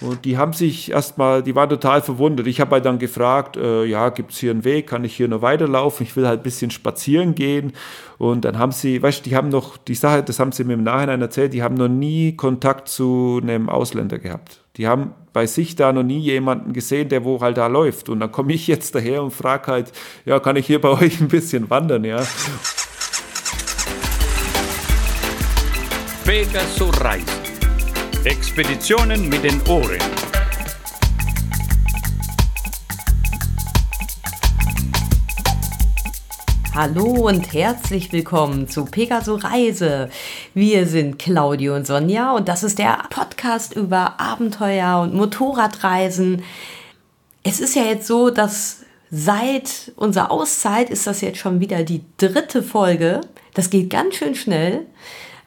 Und die haben sich erstmal, die waren total verwundert. Ich habe halt dann gefragt, äh, ja, gibt es hier einen Weg, kann ich hier noch weiterlaufen? Ich will halt ein bisschen spazieren gehen. Und dann haben sie, weißt du, die haben noch, die Sache, das haben sie mir im Nachhinein erzählt, die haben noch nie Kontakt zu einem Ausländer gehabt. Die haben bei sich da noch nie jemanden gesehen, der wo halt da läuft. Und dann komme ich jetzt daher und frage halt, ja, kann ich hier bei euch ein bisschen wandern, ja? Pegasus Reisen. Expeditionen mit den Ohren. Hallo und herzlich willkommen zu Pegaso Reise. Wir sind Claudio und Sonja und das ist der Podcast über Abenteuer und Motorradreisen. Es ist ja jetzt so, dass seit unserer Auszeit ist das jetzt schon wieder die dritte Folge. Das geht ganz schön schnell.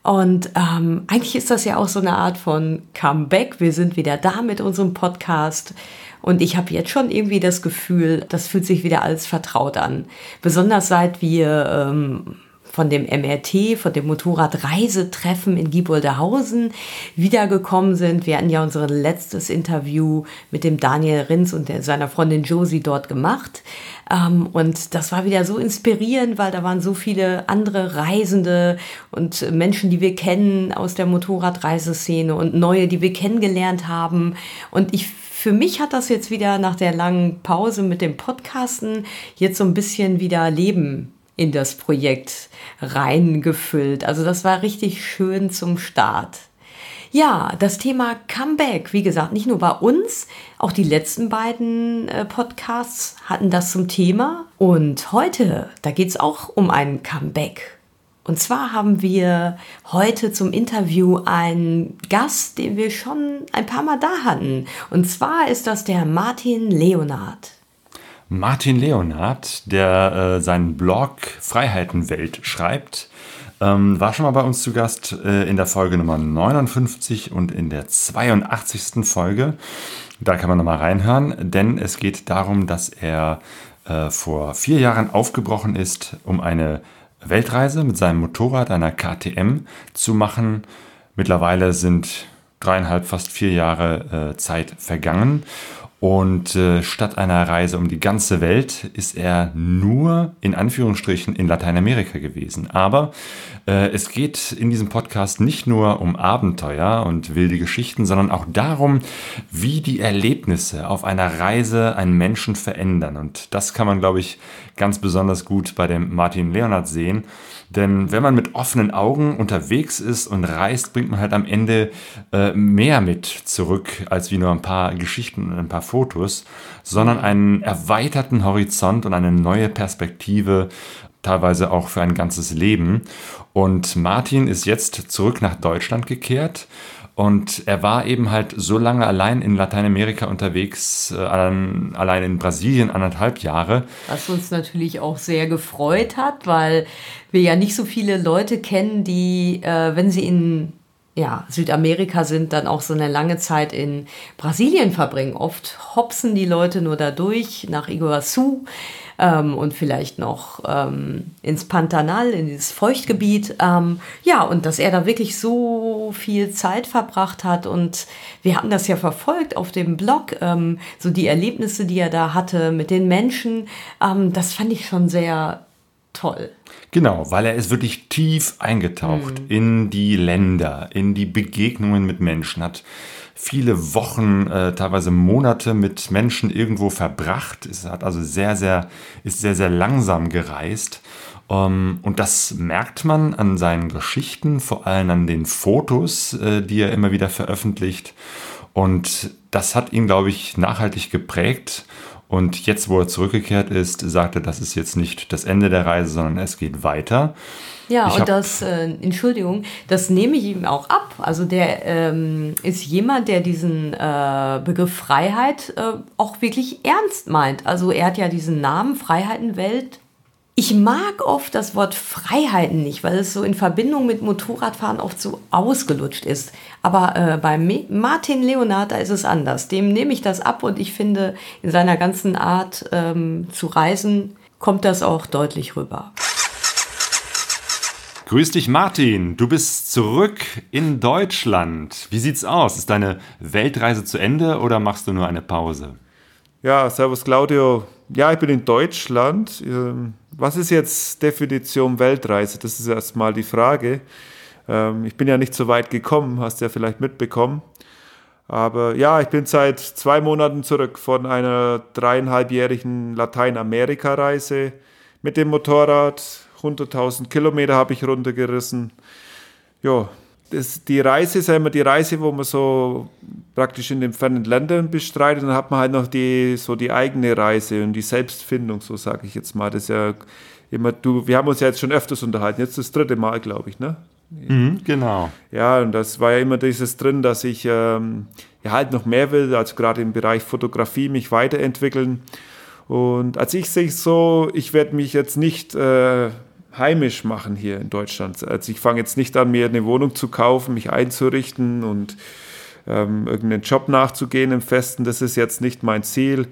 Und ähm, eigentlich ist das ja auch so eine Art von Comeback. Wir sind wieder da mit unserem Podcast. Und ich habe jetzt schon irgendwie das Gefühl, das fühlt sich wieder alles vertraut an. Besonders seit wir ähm, von dem MRT, von dem Motorradreisetreffen in Gieboldehausen wiedergekommen sind. Wir hatten ja unser letztes Interview mit dem Daniel Rins und der, seiner Freundin Josie dort gemacht. Ähm, und das war wieder so inspirierend, weil da waren so viele andere Reisende und Menschen, die wir kennen aus der Motorradreiseszene und neue, die wir kennengelernt haben. Und ich für mich hat das jetzt wieder nach der langen Pause mit dem Podcasten jetzt so ein bisschen wieder Leben in das Projekt reingefüllt. Also das war richtig schön zum Start. Ja, das Thema Comeback, wie gesagt, nicht nur bei uns, auch die letzten beiden äh, Podcasts hatten das zum Thema. Und heute, da geht es auch um ein Comeback. Und zwar haben wir heute zum Interview einen Gast, den wir schon ein paar Mal da hatten. Und zwar ist das der Martin Leonard. Martin Leonard, der äh, seinen Blog Freiheitenwelt schreibt, ähm, war schon mal bei uns zu Gast äh, in der Folge Nummer 59 und in der 82. Folge. Da kann man nochmal reinhören, denn es geht darum, dass er äh, vor vier Jahren aufgebrochen ist, um eine Weltreise mit seinem Motorrad, einer KTM, zu machen. Mittlerweile sind dreieinhalb, fast vier Jahre äh, Zeit vergangen und äh, statt einer Reise um die ganze Welt ist er nur in Anführungsstrichen in Lateinamerika gewesen. Aber äh, es geht in diesem Podcast nicht nur um Abenteuer und wilde Geschichten, sondern auch darum, wie die Erlebnisse auf einer Reise einen Menschen verändern. Und das kann man, glaube ich, ganz besonders gut bei dem Martin Leonard sehen. Denn wenn man mit offenen Augen unterwegs ist und reist, bringt man halt am Ende äh, mehr mit zurück, als wie nur ein paar Geschichten und ein paar Fotos, sondern einen erweiterten Horizont und eine neue Perspektive, teilweise auch für ein ganzes Leben. Und Martin ist jetzt zurück nach Deutschland gekehrt und er war eben halt so lange allein in Lateinamerika unterwegs, äh, allein in Brasilien anderthalb Jahre. Was uns natürlich auch sehr gefreut hat, weil wir ja nicht so viele Leute kennen, die, äh, wenn sie in ja, Südamerika sind, dann auch so eine lange Zeit in Brasilien verbringen. Oft hopsen die Leute nur dadurch nach Iguazu ähm, und vielleicht noch ähm, ins Pantanal, in dieses Feuchtgebiet. Ähm, ja, und dass er da wirklich so viel Zeit verbracht hat und wir haben das ja verfolgt auf dem Blog, ähm, so die Erlebnisse, die er da hatte mit den Menschen, ähm, das fand ich schon sehr toll. Genau, weil er ist wirklich tief eingetaucht mhm. in die Länder, in die Begegnungen mit Menschen, hat viele Wochen, äh, teilweise Monate mit Menschen irgendwo verbracht. Es hat also sehr, sehr, ist sehr, sehr langsam gereist. Um, ähm, und das merkt man an seinen Geschichten, vor allem an den Fotos, äh, die er immer wieder veröffentlicht. Und das hat ihn, glaube ich, nachhaltig geprägt. Und jetzt, wo er zurückgekehrt ist, sagt er, das ist jetzt nicht das Ende der Reise, sondern es geht weiter. Ja, ich und das, äh, Entschuldigung, das nehme ich ihm auch ab. Also der ähm, ist jemand, der diesen äh, Begriff Freiheit äh, auch wirklich ernst meint. Also er hat ja diesen Namen Freiheitenwelt. Ich mag oft das Wort Freiheiten nicht, weil es so in Verbindung mit Motorradfahren oft so ausgelutscht ist. Aber äh, bei Martin Leonard, da ist es anders. Dem nehme ich das ab und ich finde, in seiner ganzen Art ähm, zu reisen, kommt das auch deutlich rüber. Grüß dich, Martin. Du bist zurück in Deutschland. Wie sieht's aus? Ist deine Weltreise zu Ende oder machst du nur eine Pause? Ja, servus Claudio. Ja, ich bin in Deutschland. Ähm, was ist jetzt Definition Weltreise? Das ist erstmal die Frage. Ähm, ich bin ja nicht so weit gekommen, hast ja vielleicht mitbekommen. Aber ja, ich bin seit zwei Monaten zurück von einer dreieinhalbjährigen Lateinamerika-Reise mit dem Motorrad. 100.000 Kilometer habe ich runtergerissen. Ja, das, die Reise ist ja immer die Reise, wo man so praktisch in den fernen Ländern bestreitet. Dann hat man halt noch die, so die eigene Reise und die Selbstfindung, so sage ich jetzt mal. Das ist ja immer, du, wir haben uns ja jetzt schon öfters unterhalten, jetzt das dritte Mal, glaube ich, ne? Mhm, genau. Ja, und das war ja immer dieses drin, dass ich ähm, ja halt noch mehr will, also gerade im Bereich Fotografie mich weiterentwickeln. Und als ich sehe so, ich werde mich jetzt nicht äh, heimisch machen hier in Deutschland. Also ich fange jetzt nicht an, mir eine Wohnung zu kaufen, mich einzurichten und ähm, irgendeinen Job nachzugehen im Festen. Das ist jetzt nicht mein Ziel.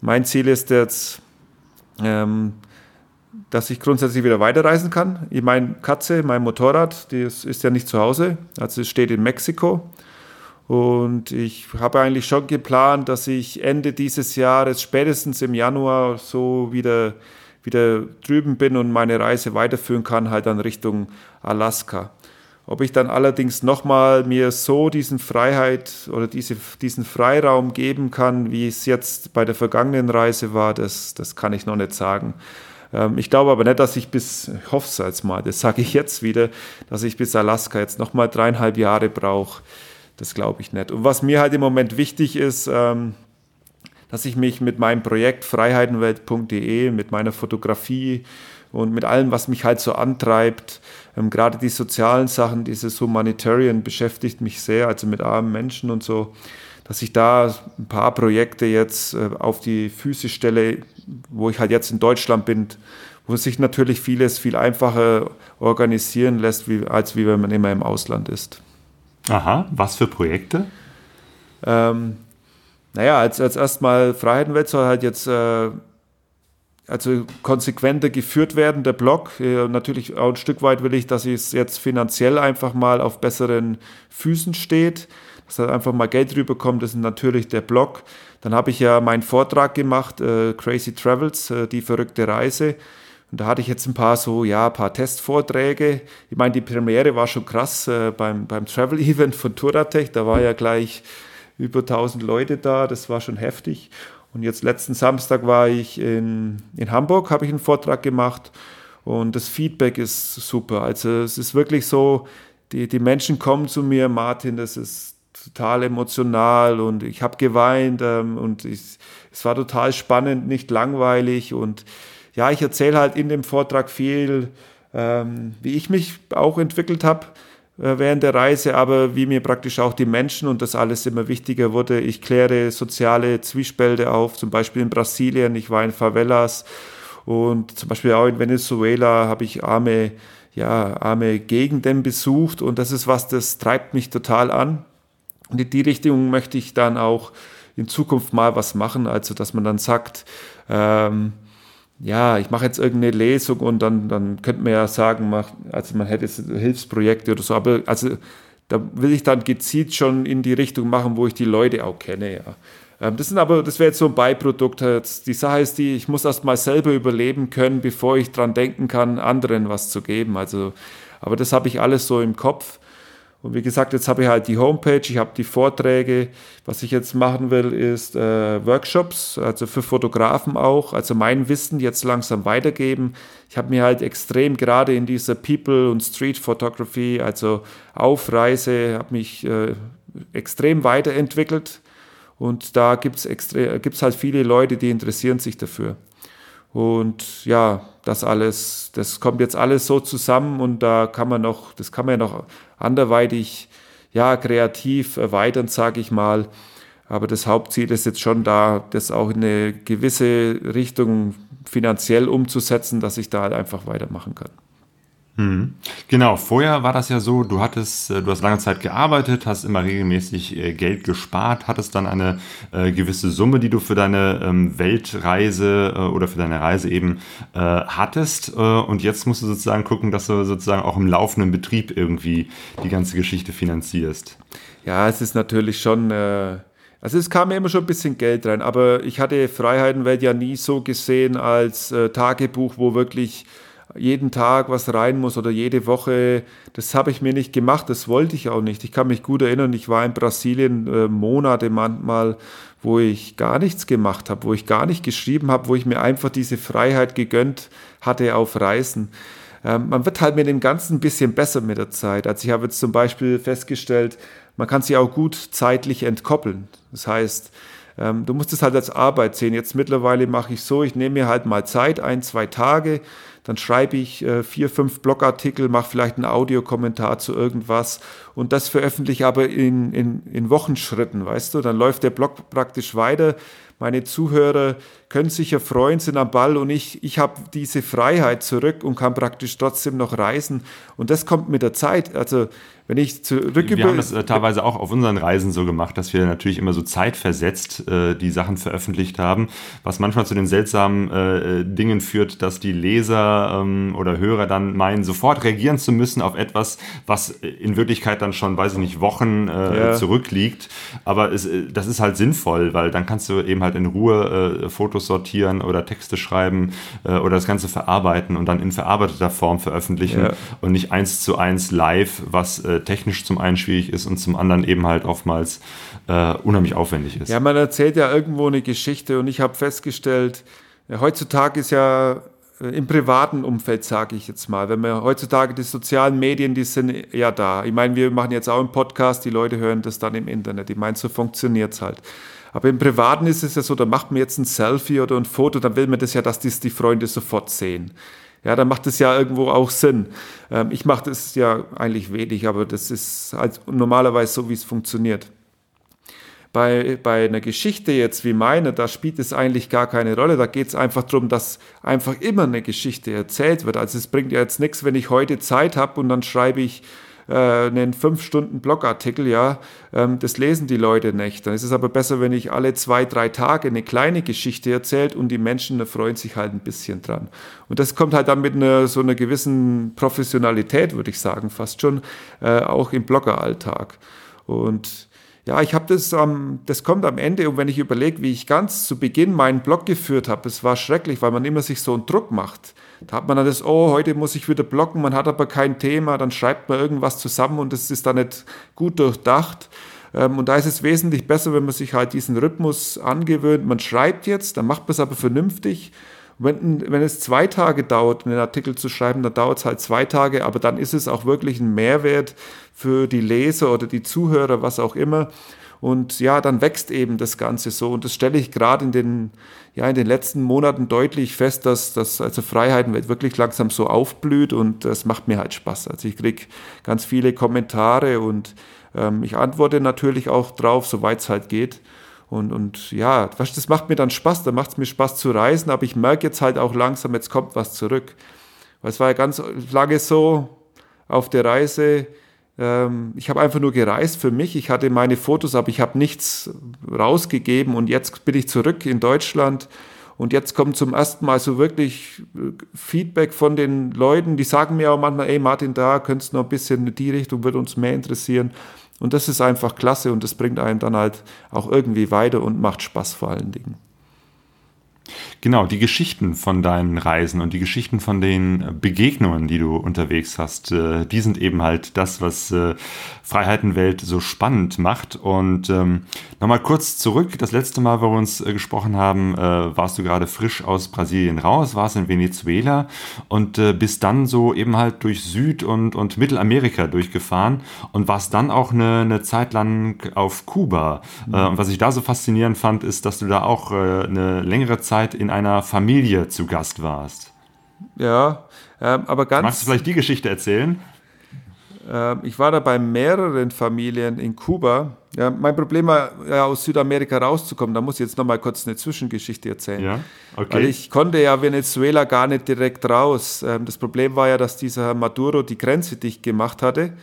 Mein Ziel ist jetzt, ähm, dass ich grundsätzlich wieder weiterreisen kann. Ich meine Katze, mein Motorrad, ist, ist ja nicht zu Hause, also es steht in Mexiko. Und ich habe eigentlich schon geplant, dass ich Ende dieses Jahres, spätestens im Januar, so wieder, wieder drüben bin und meine Reise weiterführen kann, halt dann Richtung Alaska. Ob ich dann allerdings nochmal mir so diesen Freiheit oder diese, diesen Freiraum geben kann, wie es jetzt bei der vergangenen Reise war, das, das kann ich noch nicht sagen. Ähm, ich glaube aber nicht, dass ich bis, ich hoffe es jetzt mal, das sage ich jetzt wieder, dass ich bis Alaska jetzt nochmal dreieinhalb Jahre brauche. Das glaube ich nicht. Und was mir halt im Moment wichtig ist, ähm, dass ich mich mit meinem Projekt freiheitenwelt.de, mit meiner Fotografie und mit allem, was mich halt so antreibt, ähm, gerade die sozialen Sachen, dieses Humanitarian beschäftigt mich sehr, also mit armen Menschen und so, dass ich da ein paar Projekte jetzt äh, auf die Füße stelle, wo ich halt jetzt in Deutschland bin, wo sich natürlich vieles viel einfacher organisieren lässt, wie, als wie wenn man immer im Ausland ist. Aha, was für Projekte? Ähm, naja, als, als erstmal Freiheitenwelt soll halt jetzt äh, also konsequenter geführt werden, der Blog. Äh, natürlich auch ein Stück weit will ich, dass es jetzt finanziell einfach mal auf besseren Füßen steht, dass da einfach mal Geld rüberkommt, das ist natürlich der Blog. Dann habe ich ja meinen Vortrag gemacht, äh, Crazy Travels, äh, die verrückte Reise. Und da hatte ich jetzt ein paar so, ja, paar Testvorträge. Ich meine, die Premiere war schon krass äh, beim, beim Travel-Event von Turatech. Da war ja gleich über 1000 Leute da. Das war schon heftig. Und jetzt letzten Samstag war ich in, in Hamburg, habe ich einen Vortrag gemacht. Und das Feedback ist super. Also es ist wirklich so, die, die Menschen kommen zu mir, Martin, das ist total emotional und ich habe geweint ähm, und ich, es war total spannend, nicht langweilig und ja, ich erzähle halt in dem Vortrag viel, ähm, wie ich mich auch entwickelt habe während der Reise, aber wie mir praktisch auch die Menschen und das alles immer wichtiger wurde. Ich kläre soziale Zwiespälte auf, zum Beispiel in Brasilien, ich war in Favelas und zum Beispiel auch in Venezuela habe ich arme, ja, arme Gegenden besucht und das ist was, das treibt mich total an. Und in die Richtung möchte ich dann auch in Zukunft mal was machen, also dass man dann sagt, ähm, ja, ich mache jetzt irgendeine Lesung und dann, dann könnte man ja sagen, mach, also man hätte Hilfsprojekte oder so, aber also da will ich dann gezielt schon in die Richtung machen, wo ich die Leute auch kenne, ja. Ähm, das sind aber, das wäre jetzt so ein Beiprodukt. Die Sache ist die, ich muss erst mal selber überleben können, bevor ich dran denken kann, anderen was zu geben. Also, aber das habe ich alles so im Kopf. Und wie gesagt, jetzt habe ich halt die Homepage, ich habe die Vorträge. Was ich jetzt machen will, ist äh, Workshops, also für Fotografen auch, also mein Wissen jetzt langsam weitergeben. Ich habe mir halt extrem gerade in dieser People- und Street Photography, also Aufreise, habe mich äh, extrem weiterentwickelt. Und da gibt es halt viele Leute, die interessieren sich dafür. Und ja, das alles, das kommt jetzt alles so zusammen und da kann man noch, das kann man ja noch anderweitig, ja, kreativ erweitern, sage ich mal. Aber das Hauptziel ist jetzt schon da, das auch in eine gewisse Richtung finanziell umzusetzen, dass ich da halt einfach weitermachen kann. Mhm. Genau, vorher war das ja so, du hattest, äh, du hast lange Zeit gearbeitet, hast immer regelmäßig äh, Geld gespart, hattest dann eine äh, gewisse Summe, die du für deine ähm, Weltreise oder für deine Reise eben hattest. Und jetzt musst du sozusagen gucken, dass du sozusagen auch im laufenden Betrieb irgendwie die ganze Geschichte finanzierst. Ja, es ist natürlich schon. also es kam mir immer schon ein bisschen Geld rein, aber ich hatte Freiheitenwelt ja nie so gesehen als Tagebuch, wo wirklich jeden Tag was rein muss oder jede Woche. Das habe ich mir nicht gemacht, das wollte ich auch nicht. Ich kann mich gut erinnern, ich war in Brasilien äh, Monate manchmal, wo ich gar nichts gemacht habe, wo ich gar nicht geschrieben habe, wo ich mir einfach diese Freiheit gegönnt hatte auf Reisen. Ähm, man wird halt mit dem Ganzen ein bisschen besser mit der Zeit. Also ich habe jetzt zum Beispiel festgestellt, man kann sich auch gut zeitlich entkoppeln. Das heißt, ähm, du musst es halt als Arbeit sehen. Jetzt mittlerweile mache ich so, ich nehme mir halt mal Zeit, ein, zwei Tage, dann schreibe ich äh, vier, fünf Blogartikel, mache vielleicht einen Audiokommentar zu irgendwas und das veröffentliche aber in, in, in Wochenschritten, weißt du? Dann läuft der Blog praktisch weiter. Meine Zuhörer können sich ja freuen, sind am Ball und ich, ich habe diese Freiheit zurück und kann praktisch trotzdem noch reisen. Und das kommt mit der Zeit. Also wenn ich zurück Wir haben das äh, teilweise auch auf unseren Reisen so gemacht, dass wir natürlich immer so zeitversetzt äh, die Sachen veröffentlicht haben, was manchmal zu den seltsamen äh, äh, Dingen führt, dass die Leser ähm, oder Hörer dann meinen, sofort reagieren zu müssen auf etwas, was in Wirklichkeit dann schon, weiß ich nicht, Wochen äh, ja. zurückliegt. Aber es, äh, das ist halt sinnvoll, weil dann kannst du eben halt in Ruhe Fotos sortieren oder Texte schreiben oder das Ganze verarbeiten und dann in verarbeiteter Form veröffentlichen ja. und nicht eins zu eins live, was äh, technisch zum einen schwierig ist und zum anderen eben halt oftmals äh, unheimlich aufwendig ist. Ja, man erzählt ja irgendwo eine Geschichte und ich habe festgestellt, ja, heutzutage ist ja äh, im privaten Umfeld, sage ich jetzt mal, wenn man heutzutage die sozialen Medien, die sind ja da. Ich meine, wir machen jetzt auch einen Podcast, die Leute hören das dann im Internet. Ich meine, so funktioniert es halt. Aber im Privaten ist es ja so, da macht man jetzt ein Selfie oder ein Foto, dann will man das ja, dass das die Freunde sofort sehen. Ja, dann macht es ja irgendwo auch Sinn. Ähm, ich mache das ja eigentlich wenig, aber das ist halt normalerweise so, wie es funktioniert. Bei, bei einer Geschichte jetzt wie meine, da spielt es eigentlich gar keine Rolle. Da geht es einfach darum, dass einfach immer eine Geschichte erzählt wird. Also es bringt ja jetzt nichts, wenn ich heute Zeit habe und dann schreibe ich äh, einen fünf Stunden Blogartikel, ja, ähm, das lesen die Leute nicht. Dann ist es aber besser, wenn ich alle zwei, drei Tage eine kleine Geschichte erzählt und die Menschen freuen sich halt ein bisschen dran. Und das kommt halt dann mit einer, so einer gewissen Professionalität, würde ich sagen, fast schon, äh, auch im Bloggeralltag. Und ja, ich habe das, ähm, das kommt am Ende und wenn ich überlege, wie ich ganz zu Beginn meinen Blog geführt habe, es war schrecklich, weil man immer sich so einen Druck macht. Da hat man dann das, oh, heute muss ich wieder blocken, man hat aber kein Thema, dann schreibt man irgendwas zusammen und es ist dann nicht gut durchdacht. Ähm, und da ist es wesentlich besser, wenn man sich halt diesen Rhythmus angewöhnt. Man schreibt jetzt, dann macht man es aber vernünftig wenn, wenn es zwei Tage dauert, einen Artikel zu schreiben, dann dauert es halt zwei Tage, aber dann ist es auch wirklich ein Mehrwert für die Leser oder die Zuhörer, was auch immer. Und ja, dann wächst eben das Ganze so. Und das stelle ich gerade in den, ja, in den letzten Monaten deutlich fest, dass, dass also Freiheiten wirklich langsam so aufblüht und das macht mir halt Spaß. Also ich kriege ganz viele Kommentare und ähm, ich antworte natürlich auch drauf, soweit es halt geht. Und, und ja, das macht mir dann Spaß, da macht es mir Spaß zu reisen, aber ich merke jetzt halt auch langsam, jetzt kommt was zurück. Weil es war ja ganz lange so auf der Reise, ähm, ich habe einfach nur gereist für mich, ich hatte meine Fotos, aber ich habe nichts rausgegeben und jetzt bin ich zurück in Deutschland und jetzt kommt zum ersten Mal so wirklich äh, Feedback von den Leuten, die sagen mir auch manchmal, ey Martin, da könntest du noch ein bisschen in die Richtung, würde uns mehr interessieren. Und das ist einfach klasse und das bringt einen dann halt auch irgendwie weiter und macht Spaß vor allen Dingen. Genau, die Geschichten von deinen Reisen und die Geschichten von den Begegnungen, die du unterwegs hast, äh, die sind eben halt das, was äh, Freiheitenwelt so spannend macht. Und ähm, nochmal kurz zurück, das letzte Mal, wo wir uns äh, gesprochen haben, äh, warst du gerade frisch aus Brasilien raus, warst in Venezuela und äh, bist dann so eben halt durch Süd- und, und Mittelamerika durchgefahren und warst dann auch eine, eine Zeit lang auf Kuba. Mhm. Äh, und was ich da so faszinierend fand, ist, dass du da auch eine längere Zeit in einer Familie zu Gast warst. Ja, ähm, aber ganz. Magst du vielleicht die Geschichte erzählen? Ähm, ich war da bei mehreren Familien in Kuba. Ja, mein Problem war, ja, aus Südamerika rauszukommen. Da muss ich jetzt noch mal kurz eine Zwischengeschichte erzählen. Ja, okay. Weil ich konnte ja Venezuela gar nicht direkt raus. Ähm, das Problem war ja, dass dieser Maduro die Grenze dicht gemacht hatte.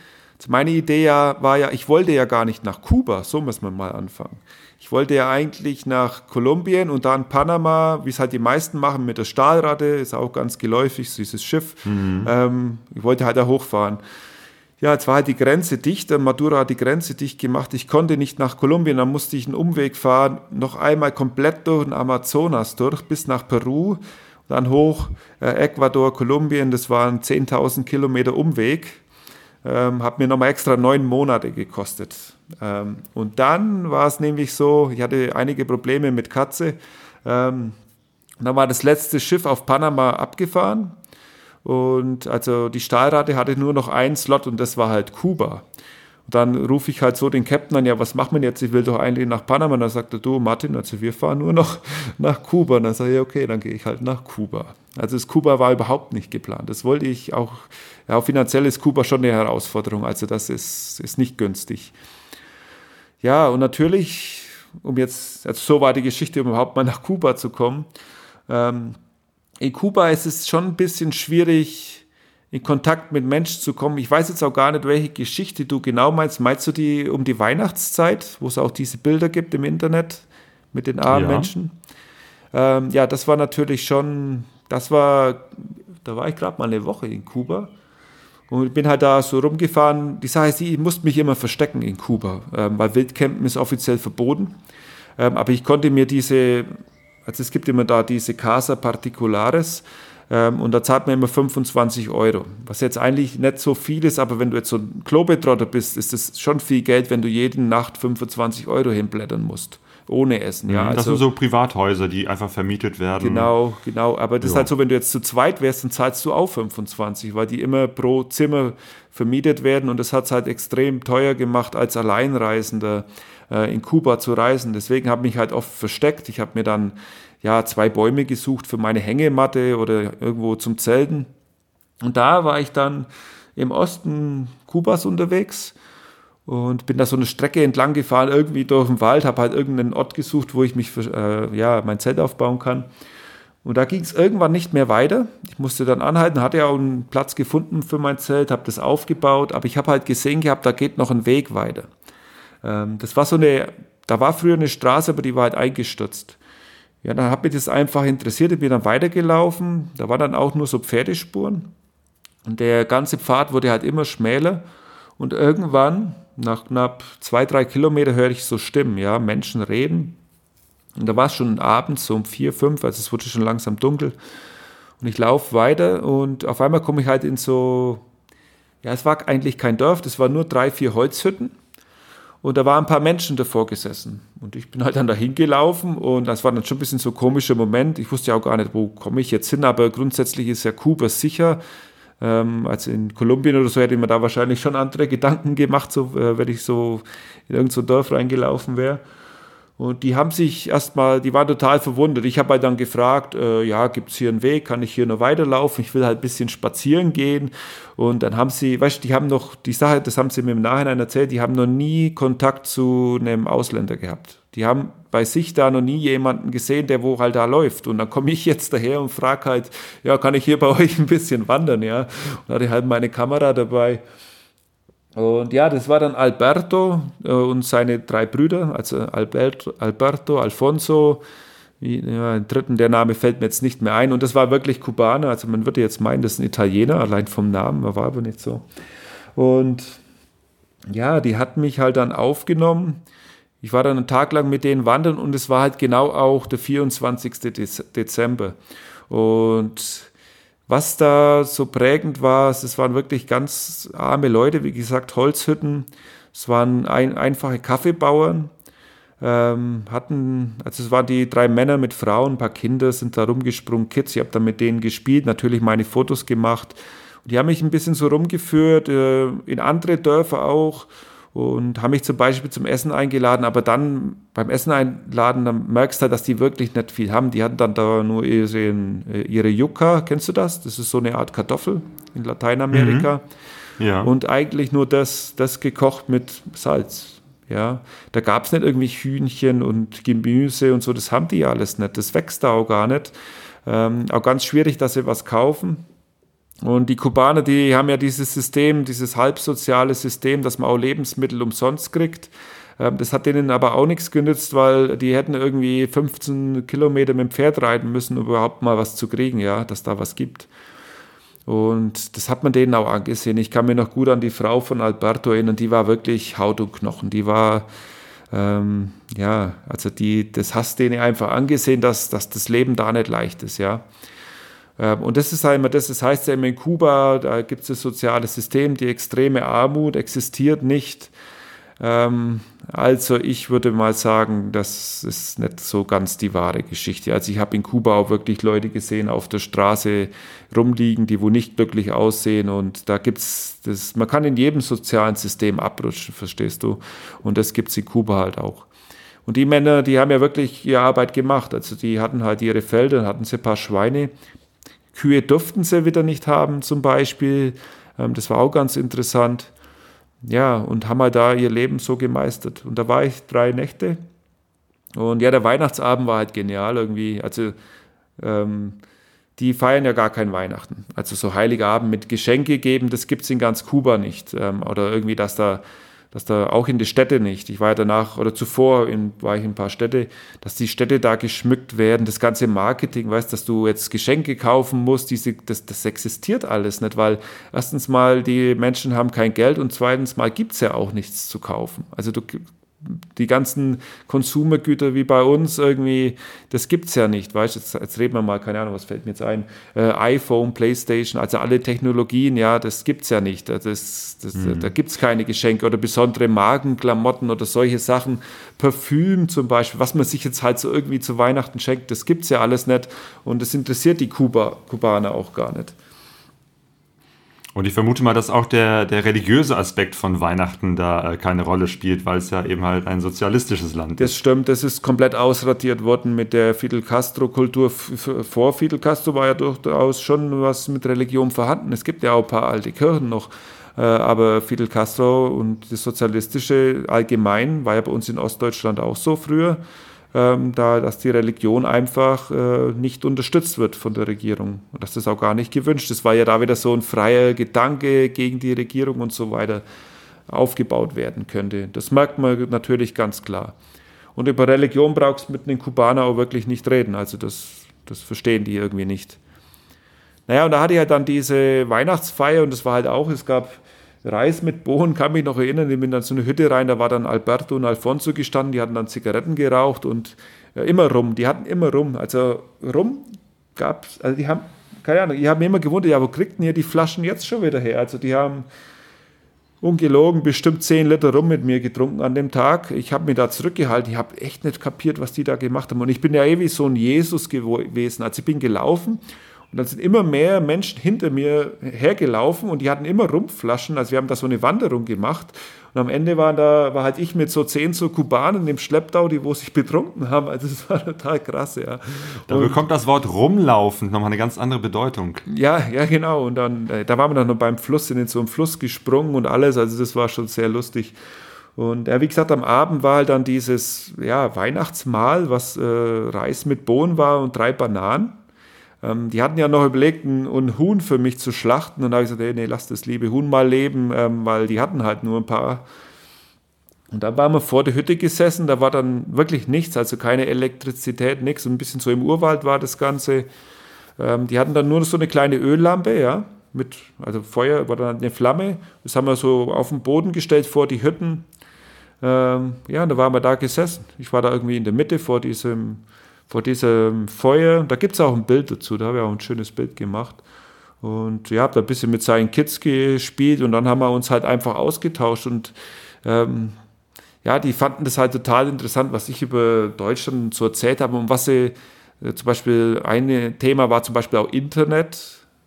Meine Idee ja, war ja, ich wollte ja gar nicht nach Kuba. So muss man mal anfangen. Ich wollte ja eigentlich nach Kolumbien und dann Panama, wie es halt die meisten machen mit der Stahlratte, ist auch ganz geläufig, dieses Schiff. Mhm. Ähm, ich wollte halt da hochfahren. Ja, jetzt war halt die Grenze dicht, Maduro hat die Grenze dicht gemacht. Ich konnte nicht nach Kolumbien, dann musste ich einen Umweg fahren, noch einmal komplett durch den Amazonas durch, bis nach Peru, dann hoch äh, Ecuador, Kolumbien, das waren 10.000 Kilometer Umweg. Ähm, hat mir nochmal extra neun Monate gekostet. Ähm, und dann war es nämlich so, ich hatte einige Probleme mit Katze. Ähm, dann war das letzte Schiff auf Panama abgefahren und also die Stahlrate hatte nur noch einen Slot und das war halt Kuba. Und dann rufe ich halt so den Captain an, ja, was macht man jetzt? Ich will doch eigentlich nach Panama. Und dann sagt er, du Martin, also wir fahren nur noch nach Kuba. Und dann sage ich, okay, dann gehe ich halt nach Kuba. Also das Kuba war überhaupt nicht geplant. Das wollte ich auch, ja, finanziell ist Kuba schon eine Herausforderung. Also das ist, ist nicht günstig. Ja, und natürlich, um jetzt, also so war die Geschichte, um überhaupt mal nach Kuba zu kommen. Ähm, in Kuba ist es schon ein bisschen schwierig, in Kontakt mit Menschen zu kommen. Ich weiß jetzt auch gar nicht, welche Geschichte du genau meinst. Meinst du die um die Weihnachtszeit, wo es auch diese Bilder gibt im Internet mit den armen ja. Menschen? Ähm, ja, das war natürlich schon, das war, da war ich gerade mal eine Woche in Kuba und bin halt da so rumgefahren. Die Sache ist, ich musste mich immer verstecken in Kuba, ähm, weil Wildcampen ist offiziell verboten. Ähm, aber ich konnte mir diese also es gibt immer da diese Casa Particulares ähm, und da zahlt man immer 25 Euro, was jetzt eigentlich nicht so viel ist, aber wenn du jetzt so ein Klobetrotter bist, ist das schon viel Geld, wenn du jede Nacht 25 Euro hinblättern musst ohne Essen. Ja, das also, sind so Privathäuser, die einfach vermietet werden. Genau, genau. Aber das ja. ist halt so, wenn du jetzt zu zweit wärst, dann zahlst du auch 25, weil die immer pro Zimmer vermietet werden und das hat es halt extrem teuer gemacht, als Alleinreisender äh, in Kuba zu reisen. Deswegen habe ich mich halt oft versteckt. Ich habe mir dann ja zwei Bäume gesucht für meine Hängematte oder irgendwo zum Zelten. Und da war ich dann im Osten Kubas unterwegs und bin da so eine Strecke entlang gefahren, irgendwie durch den Wald, habe halt irgendeinen Ort gesucht, wo ich mich für, äh, ja, mein Zelt aufbauen kann. Und da ging es irgendwann nicht mehr weiter. Ich musste dann anhalten, hatte ja auch einen Platz gefunden für mein Zelt, habe das aufgebaut, aber ich habe halt gesehen gehabt, da geht noch ein Weg weiter. Ähm, das war so eine, da war früher eine Straße, aber die war halt eingestürzt. Ja, dann hat mich das einfach interessiert, ich bin dann weitergelaufen, da waren dann auch nur so Pferdespuren und der ganze Pfad wurde halt immer schmäler und irgendwann nach knapp zwei, drei Kilometer höre ich so Stimmen, ja, Menschen reden. Und da war es schon abends, so um vier, fünf, also es wurde schon langsam dunkel. Und ich laufe weiter und auf einmal komme ich halt in so, ja, es war eigentlich kein Dorf, das waren nur drei, vier Holzhütten. Und da waren ein paar Menschen davor gesessen. Und ich bin halt dann dahin gelaufen und das war dann schon ein bisschen so ein komischer Moment. Ich wusste ja auch gar nicht, wo komme ich jetzt hin, aber grundsätzlich ist ja Kuba sicher. Ähm, also in Kolumbien oder so hätte ich mir da wahrscheinlich schon andere Gedanken gemacht, so, äh, wenn ich so in irgendein so Dorf reingelaufen wäre. Und die haben sich erstmal, die waren total verwundert. Ich habe halt dann gefragt, äh, ja, gibt es hier einen Weg, kann ich hier noch weiterlaufen? Ich will halt ein bisschen spazieren gehen. Und dann haben sie, weißt du, die haben noch, die Sache, das haben sie mir im Nachhinein erzählt, die haben noch nie Kontakt zu einem Ausländer gehabt. Die haben bei sich da noch nie jemanden gesehen, der wo halt da läuft. Und dann komme ich jetzt daher und frage halt, ja, kann ich hier bei euch ein bisschen wandern, ja? Und hatte halt meine Kamera dabei. Und ja, das war dann Alberto äh, und seine drei Brüder, also Alberto, Alberto Alfonso, ja, den dritten, der Name fällt mir jetzt nicht mehr ein. Und das war wirklich Kubaner, also man würde jetzt meinen, das ist ein Italiener, allein vom Namen, war aber nicht so. Und ja, die hatten mich halt dann aufgenommen. Ich war dann einen Tag lang mit denen wandern und es war halt genau auch der 24. Dezember. Und was da so prägend war, es waren wirklich ganz arme Leute, wie gesagt, Holzhütten. Es waren ein, einfache Kaffeebauern, ähm, hatten, also es waren die drei Männer mit Frauen, ein paar Kinder sind da rumgesprungen, Kids, ich habe da mit denen gespielt, natürlich meine Fotos gemacht. Und die haben mich ein bisschen so rumgeführt, äh, in andere Dörfer auch und haben mich zum Beispiel zum Essen eingeladen, aber dann beim Essen einladen, dann merkst du dass die wirklich nicht viel haben. Die hatten dann da nur ihre, ihre Yucca, kennst du das? Das ist so eine Art Kartoffel in Lateinamerika. Mhm. ja. und eigentlich nur das, das gekocht mit Salz. Ja, da gab es nicht irgendwie Hühnchen und Gemüse und so, das haben die ja alles nicht. Das wächst da auch gar nicht. Ähm, auch ganz schwierig, dass sie was kaufen. Und die Kubaner, die haben ja dieses System, dieses halbsoziale System, dass man auch Lebensmittel umsonst kriegt. Ähm, das hat denen aber auch nichts genützt, weil die hätten irgendwie 15 Kilometer mit dem Pferd reiten müssen, um überhaupt mal was zu kriegen, ja, dass da was gibt. Und das hat man denen auch angesehen. Ich kann mir noch gut an die Frau von Alberto erinnern, die war wirklich Haut und Knochen. Die war, ähm, ja, also die, das hast denen einfach angesehen, dass, dass das Leben da nicht leicht ist, ja. Ähm, und das ist halt immer das, das heißt ja immer in Kuba, da gibt es das soziale System, die extreme Armut existiert nicht. Ähm, also ich würde mal sagen, das ist nicht so ganz die wahre Geschichte. Also ich habe in Kuba auch wirklich Leute gesehen auf der Straße rumliegen, die wo nicht glücklich aussehen und da gibt's das, man kann in jedem sozialen System abrutschen, verstehst du? Und das gibt es in Kuba halt auch. Und die Männer, die haben ja wirklich ihre Arbeit gemacht. Also die hatten halt ihre Felder, hatten sie ein paar Schweine. Kühe durften sie wieder nicht haben, zum Beispiel. Ähm, das war auch ganz interessant ja, und haben halt da ihr Leben so gemeistert. Und da war ich drei Nächte. Und ja, der Weihnachtsabend war halt genial irgendwie. Also, ähm, die feiern ja gar kein Weihnachten. Also so Heiligabend mit Geschenke geben, das gibt es in ganz Kuba nicht. Ähm, oder irgendwie, dass da dass da auch in die Städte nicht, ich war ja danach oder zuvor in, war ich in ein paar Städte, dass die Städte da geschmückt werden, das ganze Marketing, weißt, dass du jetzt Geschenke kaufen musst, diese, das, das existiert alles nicht, weil erstens mal die Menschen haben kein Geld und zweitens mal gibt es ja auch nichts zu kaufen. Also du die ganzen Konsumergüter wie bei uns irgendwie, das gibt es ja nicht, weißt jetzt, jetzt reden wir mal, keine Ahnung, was fällt mir jetzt ein, äh, iPhone, Playstation, also alle Technologien, ja, das gibt es ja nicht, das, das, mhm. da gibt es keine Geschenke oder besondere Markenklamotten oder solche Sachen, Parfüm zum Beispiel, was man sich jetzt halt so irgendwie zu Weihnachten schenkt, das gibt es ja alles nicht und das interessiert die Kuba, Kubaner auch gar nicht. Und ich vermute mal, dass auch der, der religiöse Aspekt von Weihnachten da äh, keine Rolle spielt, weil es ja eben halt ein sozialistisches Land ist. Das stimmt, das ist komplett ausradiert worden mit der Fidel Castro-Kultur. Vor Fidel Castro war ja durchaus schon was mit Religion vorhanden. Es gibt ja auch ein paar alte Kirchen noch. Äh, aber Fidel Castro und das Sozialistische allgemein war ja bei uns in Ostdeutschland auch so früher ähm, da, dass die Religion einfach äh, nicht unterstützt wird von der Regierung und dass das auch gar nicht gewünscht ist, weil ja da wieder so ein freier Gedanke gegen die Regierung und so weiter aufgebaut werden könnte. Das merkt man natürlich ganz klar. Und über Religion brauchst du mit den Kubanern auch wirklich nicht reden. Also das, das verstehen die irgendwie nicht. Naja, und da hatte ich halt dann diese Weihnachtsfeier und das war halt auch, es gab Reis mit Bohnen, kann mich noch erinnern, ich bin dann so eine Hütte rein, da war dann Alberto und Alfonso gestanden, die hatten dann Zigaretten geraucht und ja, immer rum, die hatten immer rum. Also rum gab es, also die haben, keine Ahnung, ich habe mir immer gewundert, ja, wo kriegt denn ihr die Flaschen jetzt schon wieder her? Also die haben ungelogen bestimmt 10 Liter rum mit mir getrunken an dem Tag. Ich habe mir da zurückgehalten, ich habe echt nicht kapiert, was die da gemacht haben. Und ich bin ja ewig so ein Jesus gewesen. Also ich bin gelaufen und dann sind immer mehr Menschen hinter mir hergelaufen und die hatten immer Rumpflaschen. Also wir haben da so eine Wanderung gemacht. Und am Ende waren da, war halt ich mit so zehn so Kubanen im Schlepptau, die wo sich betrunken haben. Also das war total krass, ja. Da bekommt das Wort rumlaufen nochmal eine ganz andere Bedeutung. Ja, ja, genau. Und dann, äh, da waren wir dann noch beim Fluss, sind in so einem Fluss gesprungen und alles. Also das war schon sehr lustig. Und ja, wie gesagt, am Abend war halt dann dieses ja, Weihnachtsmahl, was äh, Reis mit Bohnen war und drei Bananen. Ähm, die hatten ja noch überlegt, ein, Huhn für mich zu schlachten. Und da habe ich gesagt, hey, nee, lass das liebe Huhn mal leben, ähm, weil die hatten halt nur ein paar. Und dann waren wir vor der Hütte gesessen, da war dann wirklich nichts, also keine Elektrizität, nichts. Ein bisschen so im Urwald war das Ganze. Ähm, die hatten dann nur so eine kleine Öllampe, ja, mit, also Feuer, war dann eine Flamme. Das haben wir so auf den Boden gestellt vor die Hütten. Ähm, ja, und da waren wir da gesessen. Ich war da irgendwie in der Mitte vor diesem vor diesem Feuer. Da gibt es auch ein Bild dazu, da habe ich auch ein schönes Bild gemacht. Und ja, habe da ein bisschen mit seinen Kids gespielt und dann haben wir uns halt einfach ausgetauscht und ähm, ja, die fanden das halt total interessant, was ich über Deutschland so erzählt habe und was sie, äh, zum Beispiel ein Thema war zum Beispiel auch Internet.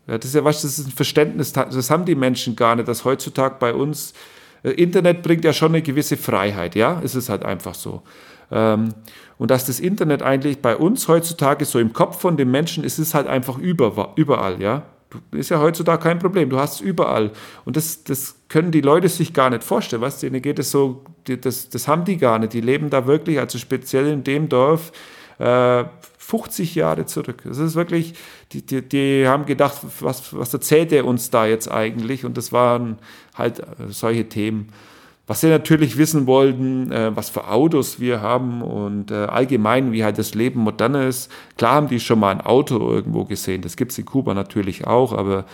Ja, das ist ja was, das ist ein Verständnis, das haben die Menschen gar nicht, dass heutzutage bei uns äh, Internet bringt ja schon eine gewisse Freiheit, ja, es ist halt einfach so. Ähm, und dass das Internet eigentlich bei uns heutzutage so im Kopf von den Menschen ist, ist halt einfach überall, ja. ist ja heutzutage kein Problem. Du hast es überall. Und das, das können die Leute sich gar nicht vorstellen. Du, denen geht es so, das, das haben die gar nicht. Die leben da wirklich, also speziell in dem Dorf, äh, 50 Jahre zurück. Das ist wirklich, die, die, die haben gedacht, was, was erzählt er uns da jetzt eigentlich? Und das waren halt äh, solche Themen. Was sie natürlich wissen wollten, äh, was für Autos wir haben und äh, allgemein, wie halt das Leben moderner ist. Klar haben die schon mal ein Auto irgendwo gesehen, das gibt es in Kuba natürlich auch, aber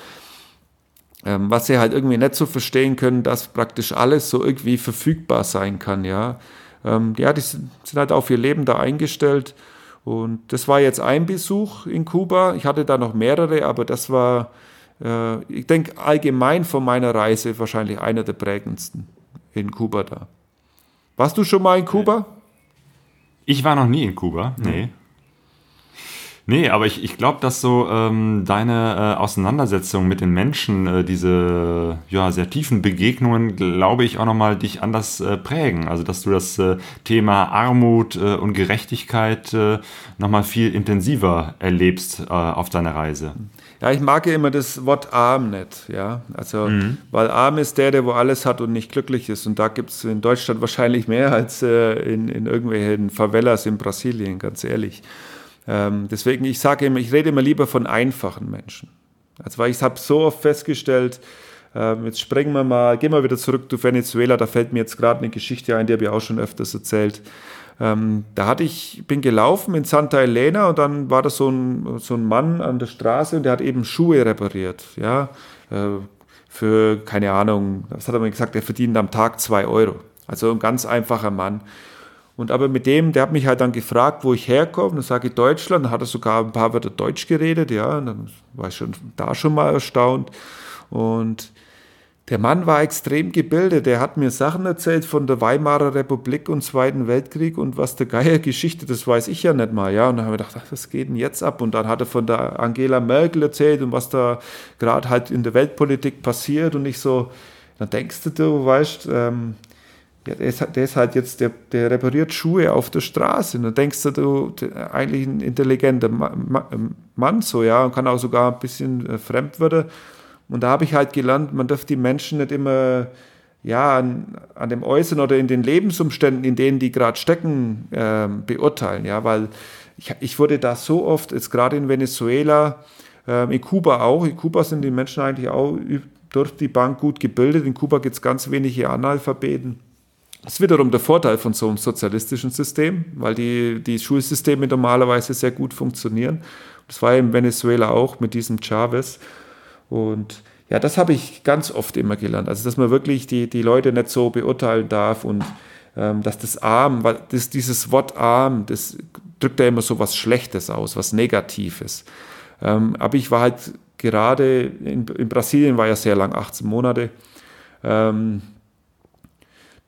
ähm, was sie halt irgendwie nicht so verstehen können, dass praktisch alles so irgendwie verfügbar sein kann, ja. Ähm, ja, die sind, sind halt auf ihr Leben da eingestellt und das war jetzt ein Besuch in Kuba. Ich hatte da noch mehrere, aber das war, äh, ich denke, allgemein von meiner Reise wahrscheinlich einer der prägendsten in Kuba da. Warst du schon mal in Kuba? Ich war noch nie in Kuba, nee. Nee, aber ich, ich glaube, dass so ähm, deine äh, Auseinandersetzung mit den Menschen, äh, diese ja, sehr tiefen Begegnungen, glaube ich, auch nochmal dich anders äh, prägen. Also, dass du das äh, Thema Armut äh, und Gerechtigkeit äh, nochmal viel intensiver erlebst äh, auf deiner Reise. Ja, ich mag ja immer das Wort arm nicht, ja. Also, mhm. weil arm ist der, der wo alles hat und nicht glücklich ist. Und da gibt es in Deutschland wahrscheinlich mehr als äh, in, in irgendwelchen Favelas in Brasilien, ganz ehrlich. Ähm, deswegen, ich sage immer, ich rede immer lieber von einfachen Menschen. Also, weil ich habe so oft festgestellt, ähm, jetzt springen wir mal, gehen wir wieder zurück zu Venezuela, da fällt mir jetzt gerade eine Geschichte ein, die habe ich auch schon öfters erzählt. Ähm, da hatte ich, bin gelaufen in Santa Elena und dann war da so ein, so ein Mann an der Straße und der hat eben Schuhe repariert, ja, äh, für, keine Ahnung, was hat er mir gesagt, er verdient am Tag zwei Euro. Also ein ganz einfacher Mann. Und aber mit dem, der hat mich halt dann gefragt, wo ich herkomme. Dann sage ich Deutschland. Dann hat er sogar ein paar Wörter Deutsch geredet. Ja, und dann war ich schon da schon mal erstaunt. Und der Mann war extrem gebildet. Der hat mir Sachen erzählt von der Weimarer Republik und Zweiten Weltkrieg und was der Geier Geschichte, das weiß ich ja nicht mal. Ja, und dann haben wir gedacht, ach, was geht denn jetzt ab? Und dann hat er von der Angela Merkel erzählt und was da gerade halt in der Weltpolitik passiert. Und ich so, dann denkst du, du weißt, ähm, ja, der ist, der ist halt jetzt, der, der repariert Schuhe auf der Straße. Und dann denkst du, du eigentlich ein intelligenter Mann so, ja, und kann auch sogar ein bisschen äh, Fremdwörter. Und da habe ich halt gelernt, man darf die Menschen nicht immer ja, an, an dem Äußeren oder in den Lebensumständen, in denen die gerade stecken, äh, beurteilen. Ja, weil ich, ich wurde da so oft, jetzt gerade in Venezuela, äh, in Kuba auch, in Kuba sind die Menschen eigentlich auch durch die Bank gut gebildet. In Kuba gibt es ganz wenige Analphabeten. Das ist wiederum der Vorteil von so einem sozialistischen System, weil die, die Schulsysteme normalerweise sehr gut funktionieren. Das war in Venezuela auch mit diesem Chavez. Und ja, das habe ich ganz oft immer gelernt. Also, dass man wirklich die, die Leute nicht so beurteilen darf und ähm, dass das arm, weil das, dieses Wort arm, das drückt ja immer so was Schlechtes aus, was Negatives. Ähm, aber ich war halt gerade in, in Brasilien, war ja sehr lang, 18 Monate. Ähm,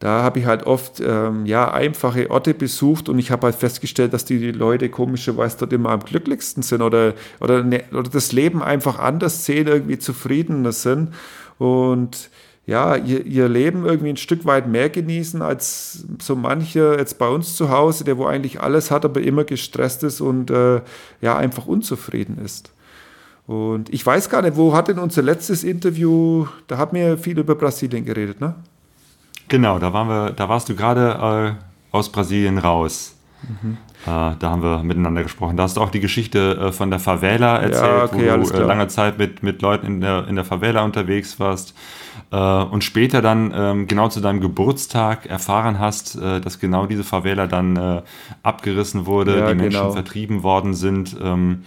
da habe ich halt oft ähm, ja, einfache Orte besucht und ich habe halt festgestellt, dass die Leute komischerweise dort immer am glücklichsten sind oder, oder, ne, oder das Leben einfach anders sehen, irgendwie zufriedener sind und ja, ihr, ihr Leben irgendwie ein Stück weit mehr genießen als so mancher jetzt bei uns zu Hause, der wo eigentlich alles hat, aber immer gestresst ist und äh, ja, einfach unzufrieden ist. Und ich weiß gar nicht, wo hat denn unser letztes Interview, da haben wir viel über Brasilien geredet, ne? Genau, da waren wir, da warst du gerade äh, aus Brasilien raus. Mhm. Äh, da haben wir miteinander gesprochen. Da hast du auch die Geschichte äh, von der Favela erzählt, ja, okay, wo du äh, lange Zeit mit, mit Leuten in der, in der Favela unterwegs warst äh, und später dann ähm, genau zu deinem Geburtstag erfahren hast, äh, dass genau diese Favela dann abgerissen wurde, ja, die Menschen genau. vertrieben worden sind. Ähm,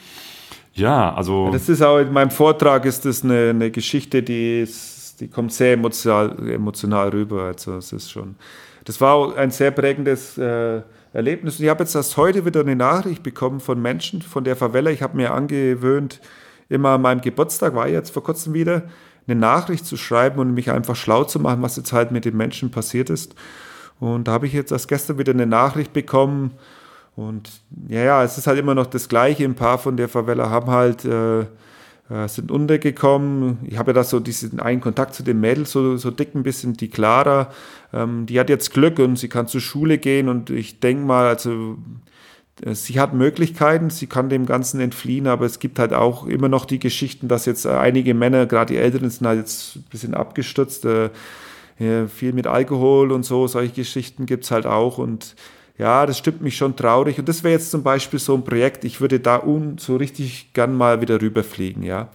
ja, also. Das ist auch in meinem Vortrag ist das eine, eine Geschichte, die ist die kommt sehr emotional, emotional rüber. Also es ist schon, das war ein sehr prägendes äh, Erlebnis. Und ich habe jetzt erst heute wieder eine Nachricht bekommen von Menschen von der Favela. Ich habe mir angewöhnt, immer an meinem Geburtstag, war jetzt vor kurzem wieder, eine Nachricht zu schreiben und mich einfach schlau zu machen, was jetzt halt mit den Menschen passiert ist. Und da habe ich jetzt erst gestern wieder eine Nachricht bekommen. Und ja, ja, es ist halt immer noch das Gleiche. Ein paar von der Favela haben halt äh, äh, sind untergekommen. Ich habe ja da so diesen einen Kontakt zu den Mädels, so, so dick ein bisschen, die Clara, ähm, die hat jetzt Glück und sie kann zur Schule gehen und ich denke mal, also äh, sie hat Möglichkeiten, sie kann dem Ganzen entfliehen, aber es gibt halt auch immer noch die Geschichten, dass jetzt äh, einige Männer, gerade die Älteren, sind halt jetzt ein bisschen abgestürzt, äh, viel mit Alkohol und so, solche Geschichten gibt es halt auch und ja, das stimmt mich schon traurig und das wäre jetzt zum Beispiel so ein Projekt, ich würde da un, so richtig gern mal wieder rüberfliegen, ja.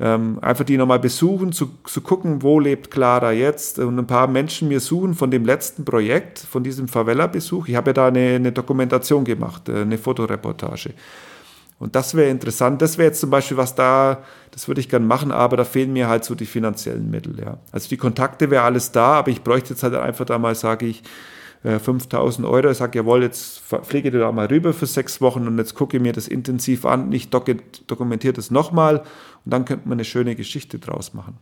Ähm, einfach die nochmal besuchen, zu, zu gucken, wo lebt Clara jetzt und ein paar Menschen mir suchen von dem letzten Projekt, von diesem Favela-Besuch. Ich habe ja da eine, eine Dokumentation gemacht, äh, eine Fotoreportage. Und das wäre interessant. Das wäre jetzt zum Beispiel was da, das würde ich gerne machen, aber da fehlen mir halt so die finanziellen Mittel. Ja. Also die Kontakte wäre alles da, aber ich bräuchte jetzt halt einfach da mal, sage ich, 5000 äh, Euro. Ich sage, jawohl, jetzt fliege ich da mal rüber für sechs Wochen und jetzt gucke ich mir das intensiv an. Ich dokumentiere das nochmal und dann könnte man eine schöne Geschichte draus machen.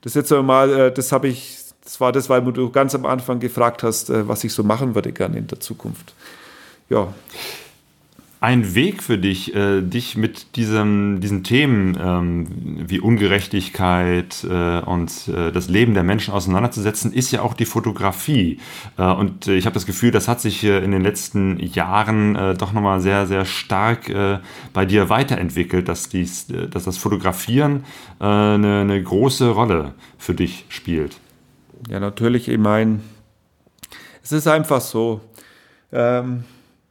Das jetzt mal, äh, das habe ich, das war das, weil du ganz am Anfang gefragt hast, äh, was ich so machen würde gerne in der Zukunft. Ja ein Weg für dich, äh, dich mit diesem, diesen Themen ähm, wie Ungerechtigkeit äh, und äh, das Leben der Menschen auseinanderzusetzen, ist ja auch die Fotografie. Äh, und ich habe das Gefühl, das hat sich in den letzten Jahren äh, doch nochmal sehr, sehr stark äh, bei dir weiterentwickelt, dass, dies, dass das Fotografieren eine, eine große Rolle für dich spielt. Ja, natürlich. Ich meine, es ist einfach so. Ähm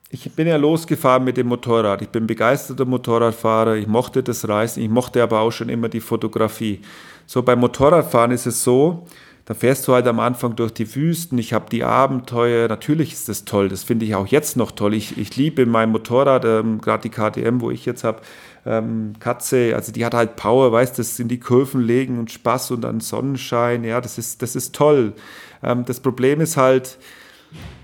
ich bin ja losgefahren mit dem Motorrad. Ich bin begeisterter Motorradfahrer. Ich mochte das Reisen. Ich mochte aber auch schon immer die Fotografie. So beim Motorradfahren ist es so, da fährst du halt am Anfang durch die Wüsten. Ich habe die Abenteuer. Natürlich ist das toll. Das finde ich auch jetzt noch toll. Ich, ich liebe mein Motorrad, ähm, gerade die KTM, wo ich jetzt habe. Ähm, Katze, also die hat halt Power, weißt, das in die Kurven legen und Spaß und dann Sonnenschein. Ja, das ist, das ist toll. Ähm, das Problem ist halt,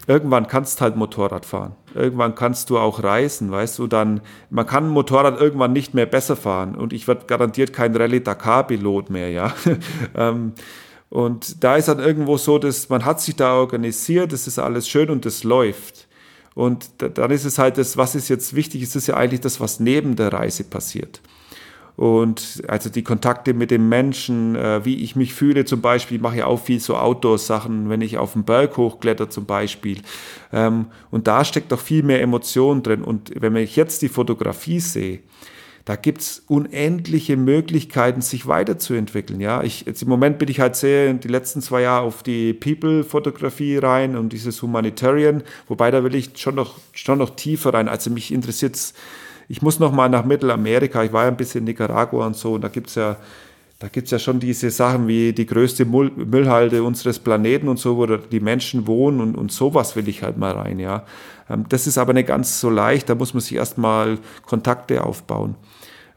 irgendwann kannst halt Motorrad fahren. Irgendwann kannst du auch reisen, weißt du, dann, man kann Motorrad irgendwann nicht mehr besser fahren und ich werde garantiert kein Rallye-Dakar-Pilot mehr, ja. Ähm, und da ist dann irgendwo so, dass man hat sich da organisiert, das ist alles schön und das läuft. Und dann ist es halt das, was ist jetzt wichtig, ist es ja eigentlich das, was neben der Reise passiert. Und also die Kontakte mit den Menschen, äh, wie ich mich fühle zum Beispiel, ich mache ja auch viel so Outdoor-Sachen, wenn ich auf den Berg hochkletter zum Beispiel. Ähm, und da steckt doch viel mehr Emotion drin. Und wenn ich jetzt die Fotografie sehe, da gibt's unendliche Möglichkeiten, sich weiterzuentwickeln. Ja, ich, jetzt im Moment bin ich halt sehr die letzten zwei Jahre auf die People-Fotografie rein und dieses Humanitarian, wobei da will ich schon noch, schon noch tiefer rein. Also mich interessiert's ich muss noch mal nach Mittelamerika. Ich war ja ein bisschen in Nicaragua und so. Und da gibt es ja, da gibt's ja schon diese Sachen wie die größte Müll, Müllhalde unseres Planeten und so, wo die Menschen wohnen und, und sowas will ich halt mal rein, ja. Ähm, das ist aber nicht ganz so leicht. Da muss man sich erstmal Kontakte aufbauen.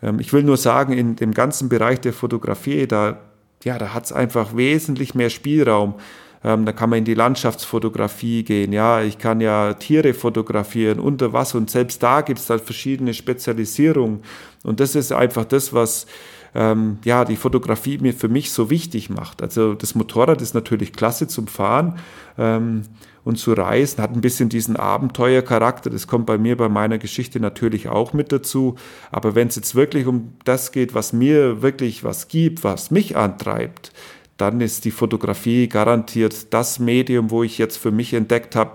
Ähm, ich will nur sagen, in dem ganzen Bereich der Fotografie, da, ja, da hat es einfach wesentlich mehr Spielraum. Ähm, da kann man in die Landschaftsfotografie gehen. Ja, ich kann ja Tiere fotografieren unter Wasser und selbst da gibt es halt verschiedene Spezialisierungen. Und das ist einfach das, was ähm, ja die Fotografie mir für mich so wichtig macht. Also das Motorrad ist natürlich klasse zum Fahren. Ähm, und zu reisen, hat ein bisschen diesen Abenteuercharakter. Das kommt bei mir bei meiner Geschichte natürlich auch mit dazu. Aber wenn es jetzt wirklich um das geht, was mir wirklich was gibt, was mich antreibt, dann ist die Fotografie garantiert das Medium, wo ich jetzt für mich entdeckt habe,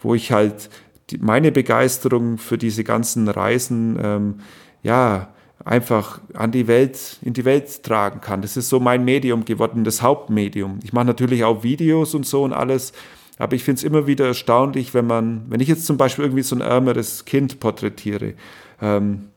wo ich halt die, meine Begeisterung für diese ganzen Reisen, ähm, ja, einfach an die Welt, in die Welt tragen kann. Das ist so mein Medium geworden, das Hauptmedium. Ich mache natürlich auch Videos und so und alles, aber ich finde es immer wieder erstaunlich, wenn man, wenn ich jetzt zum Beispiel irgendwie so ein ärmeres Kind porträtiere, ähm,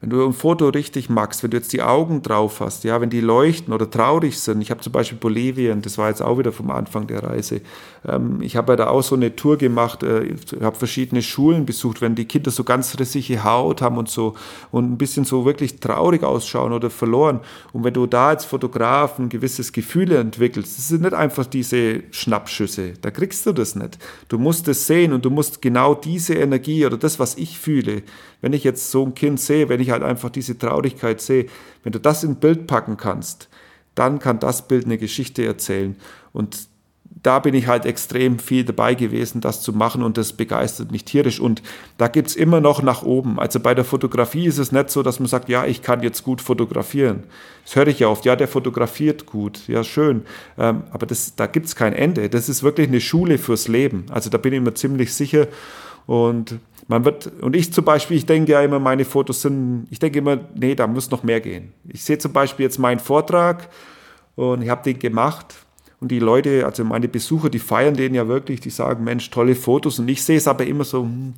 wenn du ein Foto richtig magst, wenn du jetzt die Augen drauf hast, ja, wenn die leuchten oder traurig sind. Ich habe zum Beispiel Bolivien, das war jetzt auch wieder vom Anfang der Reise. Ähm, ich habe ja da auch so eine Tour gemacht, äh, habe verschiedene Schulen besucht, wenn die Kinder so ganz rissige Haut haben und so und ein bisschen so wirklich traurig ausschauen oder verloren. Und wenn du da als Fotograf ein gewisses Gefühl entwickelst, das sind nicht einfach diese Schnappschüsse, da kriegst du das nicht. Du musst es sehen und du musst genau diese Energie oder das, was ich fühle, wenn ich jetzt so ein Kind sehe, wenn ich halt einfach diese Traurigkeit sehe, wenn du das in ein Bild packen kannst, dann kann das Bild eine Geschichte erzählen. Und da bin ich halt extrem viel dabei gewesen, das zu machen und das begeistert mich tierisch. Und da gibt es immer noch nach oben. Also bei der Fotografie ist es nicht so, dass man sagt, ja, ich kann jetzt gut fotografieren. Das höre ich ja oft, ja, der fotografiert gut, ja, schön. Ähm, aber das, da gibt es kein Ende. Das ist wirklich eine Schule fürs Leben. Also da bin ich mir ziemlich sicher. Und man wird, und ich zum Beispiel, ich denke ja immer, meine Fotos sind, ich denke immer, nee, da muss noch mehr gehen. Ich sehe zum Beispiel jetzt meinen Vortrag und ich habe den gemacht und die Leute, also meine Besucher, die feiern den ja wirklich, die sagen, Mensch, tolle Fotos und ich sehe es aber immer so, hm,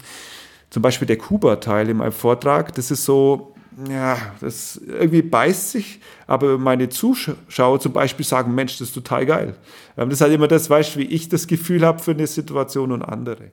zum Beispiel der Kuba-Teil in meinem Vortrag, das ist so, ja, das irgendwie beißt sich, aber meine Zuschauer zum Beispiel sagen, Mensch, das ist total geil. Ähm, das ist halt immer das, weißt du, wie ich das Gefühl habe für eine Situation und andere.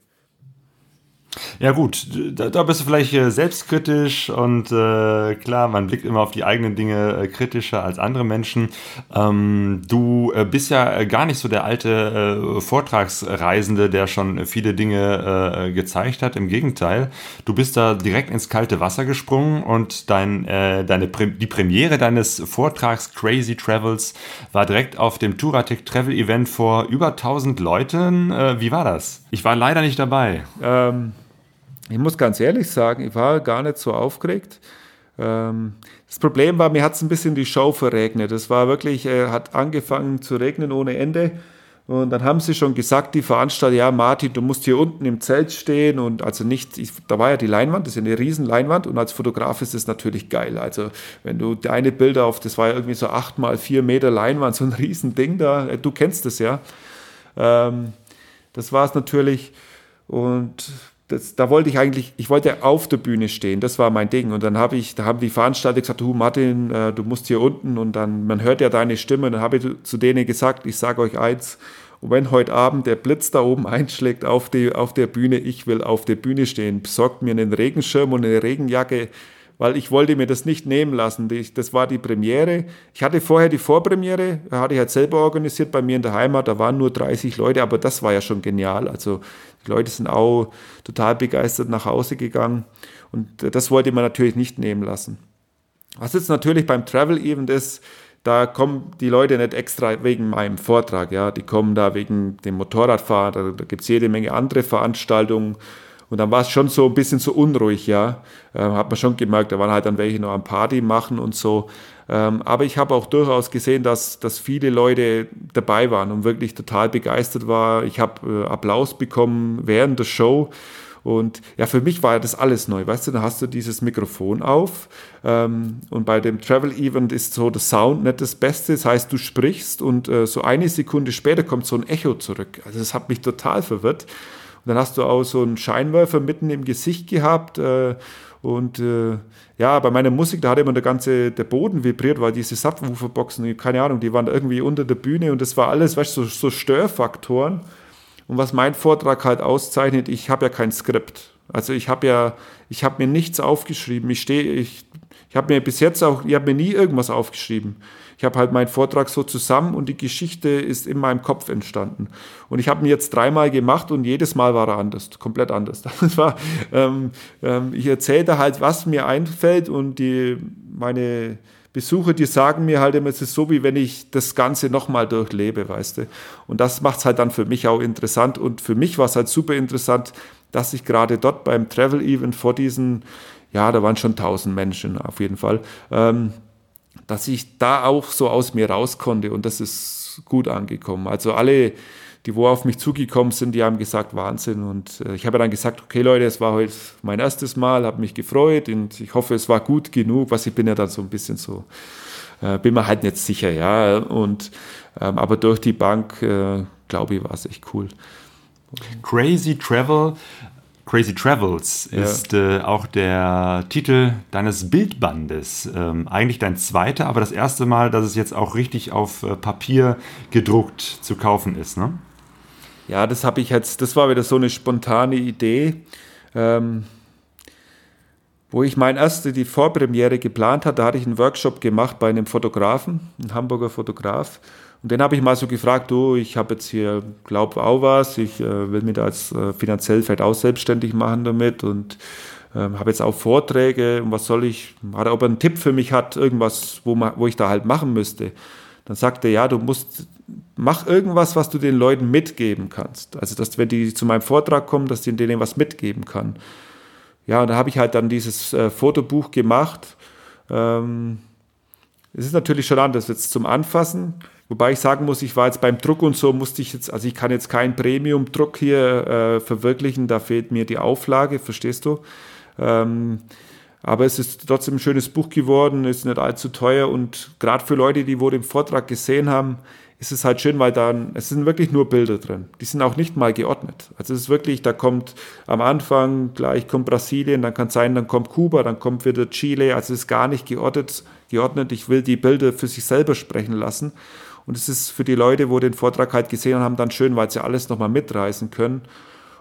Ja gut, da, da bist du vielleicht äh, selbstkritisch und äh, klar, man blickt immer auf die eigenen Dinge äh, kritischer als andere Menschen. Ähm, du äh, bist ja äh, gar nicht so der alte Vortragsreisende, der schon viele Dinge gezeigt hat. Im Gegenteil, du bist da direkt ins kalte Wasser gesprungen und dein, deine die Premiere deines Vortrags Crazy Travels war direkt auf dem Touratec Travel Event vor über 1000 Leuten. wie war das? Ich war leider nicht dabei. Ähm ich muss ganz ehrlich sagen, ich war gar nicht so aufgeregt. Ähm, das Problem war, mir hat es ein bisschen die Show verregnet. Es war wirklich, äh, hat angefangen zu regnen ohne Ende. Und dann haben sie schon gesagt, die Veranstalter, ja, Martin, du musst hier unten im Zelt stehen und also nicht, ich, da war ja die Leinwand, das ist ja eine riesen Leinwand und als Fotograf ist es natürlich geil. Also wenn du deine Bilder auf, das war ja irgendwie so acht mal vier Meter Leinwand, so ein riesen Ding da, äh, du kennst es ja. Ähm, das war es natürlich und das, da wollte ich eigentlich, ich wollte auf der Bühne stehen, das war mein Ding. Und dann habe ich, da haben die Veranstalter gesagt, du Martin, äh, du musst hier unten und dann, man hört ja deine Stimme. Und dann habe ich zu denen gesagt, ich sage euch eins, und wenn heute Abend der Blitz da oben einschlägt auf, die, auf der Bühne, ich will auf der Bühne stehen, besorgt mir einen Regenschirm und eine Regenjacke, weil ich wollte mir das nicht nehmen lassen. Das war die Premiere. Ich hatte vorher die Vorpremiere, hatte ich halt selber organisiert bei mir in der Heimat, da waren nur 30 Leute, aber das war ja schon genial. Also die Leute sind auch total begeistert nach Hause gegangen und das wollte man natürlich nicht nehmen lassen. Was jetzt natürlich beim Travel Event ist, da kommen die Leute nicht extra wegen meinem Vortrag, ja, die kommen da wegen dem Motorradfahren, da, da gibt es jede Menge andere Veranstaltungen und dann war es schon so ein bisschen so unruhig, ja. Ähm, hat man schon gemerkt, da waren halt dann welche noch am Party machen und so. Ähm, aber ich habe auch durchaus gesehen, dass, dass viele Leute dabei waren und wirklich total begeistert war. Ich habe äh, Applaus bekommen während der Show. Und ja, für mich war ja das alles neu. Weißt du, da hast du dieses Mikrofon auf ähm, und bei dem Travel Event ist so der Sound nicht das Beste. Das heißt, du sprichst und äh, so eine Sekunde später kommt so ein Echo zurück. Also das hat mich total verwirrt. Dann hast du auch so einen Scheinwerfer mitten im Gesicht gehabt. Äh, und äh, ja, bei meiner Musik, da hat immer der ganze der Boden vibriert, weil diese Subwooferboxen, keine Ahnung, die waren irgendwie unter der Bühne und das war alles, weißt du, so, so Störfaktoren. Und was mein Vortrag halt auszeichnet, ich habe ja kein Skript. Also ich habe ja, ich habe mir nichts aufgeschrieben. Ich stehe, ich, ich habe mir bis jetzt auch, ich habe mir nie irgendwas aufgeschrieben ich habe halt meinen Vortrag so zusammen und die Geschichte ist in meinem Kopf entstanden. Und ich habe ihn jetzt dreimal gemacht und jedes Mal war er anders, komplett anders. Das war, ähm, ähm, ich erzählte halt, was mir einfällt und die, meine Besucher, die sagen mir halt immer, es ist so, wie wenn ich das Ganze nochmal durchlebe, weißt du. Und das macht es halt dann für mich auch interessant. Und für mich war es halt super interessant, dass ich gerade dort beim Travel Event vor diesen, ja, da waren schon tausend Menschen auf jeden Fall, ähm, dass ich da auch so aus mir raus konnte und das ist gut angekommen. Also alle, die wo auf mich zugekommen sind, die haben gesagt, Wahnsinn. Und äh, ich habe dann gesagt, okay Leute, es war heute mein erstes Mal, habe mich gefreut und ich hoffe, es war gut genug, was ich bin ja dann so ein bisschen so, äh, bin mir halt nicht sicher, ja. Und ähm, aber durch die Bank, äh, glaube ich, war es echt cool. Crazy Travel Crazy Travels ja. ist äh, auch der Titel deines Bildbandes. Ähm, eigentlich dein zweiter, aber das erste Mal, dass es jetzt auch richtig auf äh, Papier gedruckt zu kaufen ist, ne? Ja, das habe ich jetzt, das war wieder so eine spontane Idee, ähm, wo ich mein erste, die Vorpremiere geplant hatte, da hatte ich einen Workshop gemacht bei einem Fotografen, einem Hamburger Fotograf. Und den habe ich mal so gefragt, du, ich habe jetzt hier, glaube auch was, ich äh, will mich da jetzt äh, finanziell vielleicht auch selbstständig machen damit und äh, habe jetzt auch Vorträge und was soll ich, hat er, ob er einen Tipp für mich hat, irgendwas, wo, man, wo ich da halt machen müsste. Dann sagte er, ja, du musst, mach irgendwas, was du den Leuten mitgeben kannst. Also, dass wenn die zu meinem Vortrag kommen, dass ich denen was mitgeben kann. Ja, und da habe ich halt dann dieses äh, Fotobuch gemacht. Ähm, es ist natürlich schon anders jetzt zum Anfassen. Wobei ich sagen muss, ich war jetzt beim Druck und so, musste ich jetzt, also ich kann jetzt keinen Premium-Druck hier äh, verwirklichen, da fehlt mir die Auflage, verstehst du? Ähm, aber es ist trotzdem ein schönes Buch geworden, ist nicht allzu teuer und gerade für Leute, die wohl den Vortrag gesehen haben, ist es halt schön, weil dann, es sind wirklich nur Bilder drin. Die sind auch nicht mal geordnet. Also es ist wirklich, da kommt am Anfang gleich kommt Brasilien, dann kann es sein, dann kommt Kuba, dann kommt wieder Chile. Also es ist gar nicht geordnet, geordnet. Ich will die Bilder für sich selber sprechen lassen. Und es ist für die Leute, wo den Vortrag halt gesehen haben, dann schön, weil sie alles nochmal mitreißen können.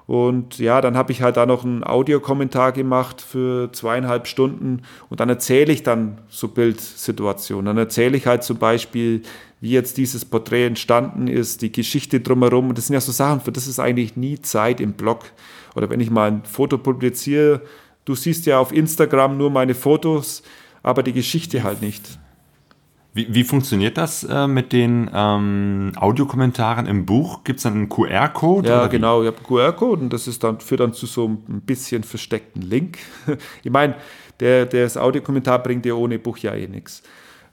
Und ja, dann habe ich halt da noch einen Audiokommentar gemacht für zweieinhalb Stunden und dann erzähle ich dann so Bildsituationen. Dann erzähle ich halt zum Beispiel, wie jetzt dieses Porträt entstanden ist, die Geschichte drumherum. Und das sind ja so Sachen, für das ist eigentlich nie Zeit im Blog. Oder wenn ich mal ein Foto publiziere, du siehst ja auf Instagram nur meine Fotos, aber die Geschichte halt nicht. Wie, wie funktioniert das äh, mit den ähm, Audiokommentaren im Buch? Gibt es dann einen QR-Code? Ja, genau, ich habe einen QR-Code und das ist dann, führt dann zu so einem bisschen versteckten Link. ich meine, der, das Audiokommentar bringt dir ohne Buch ja eh nichts.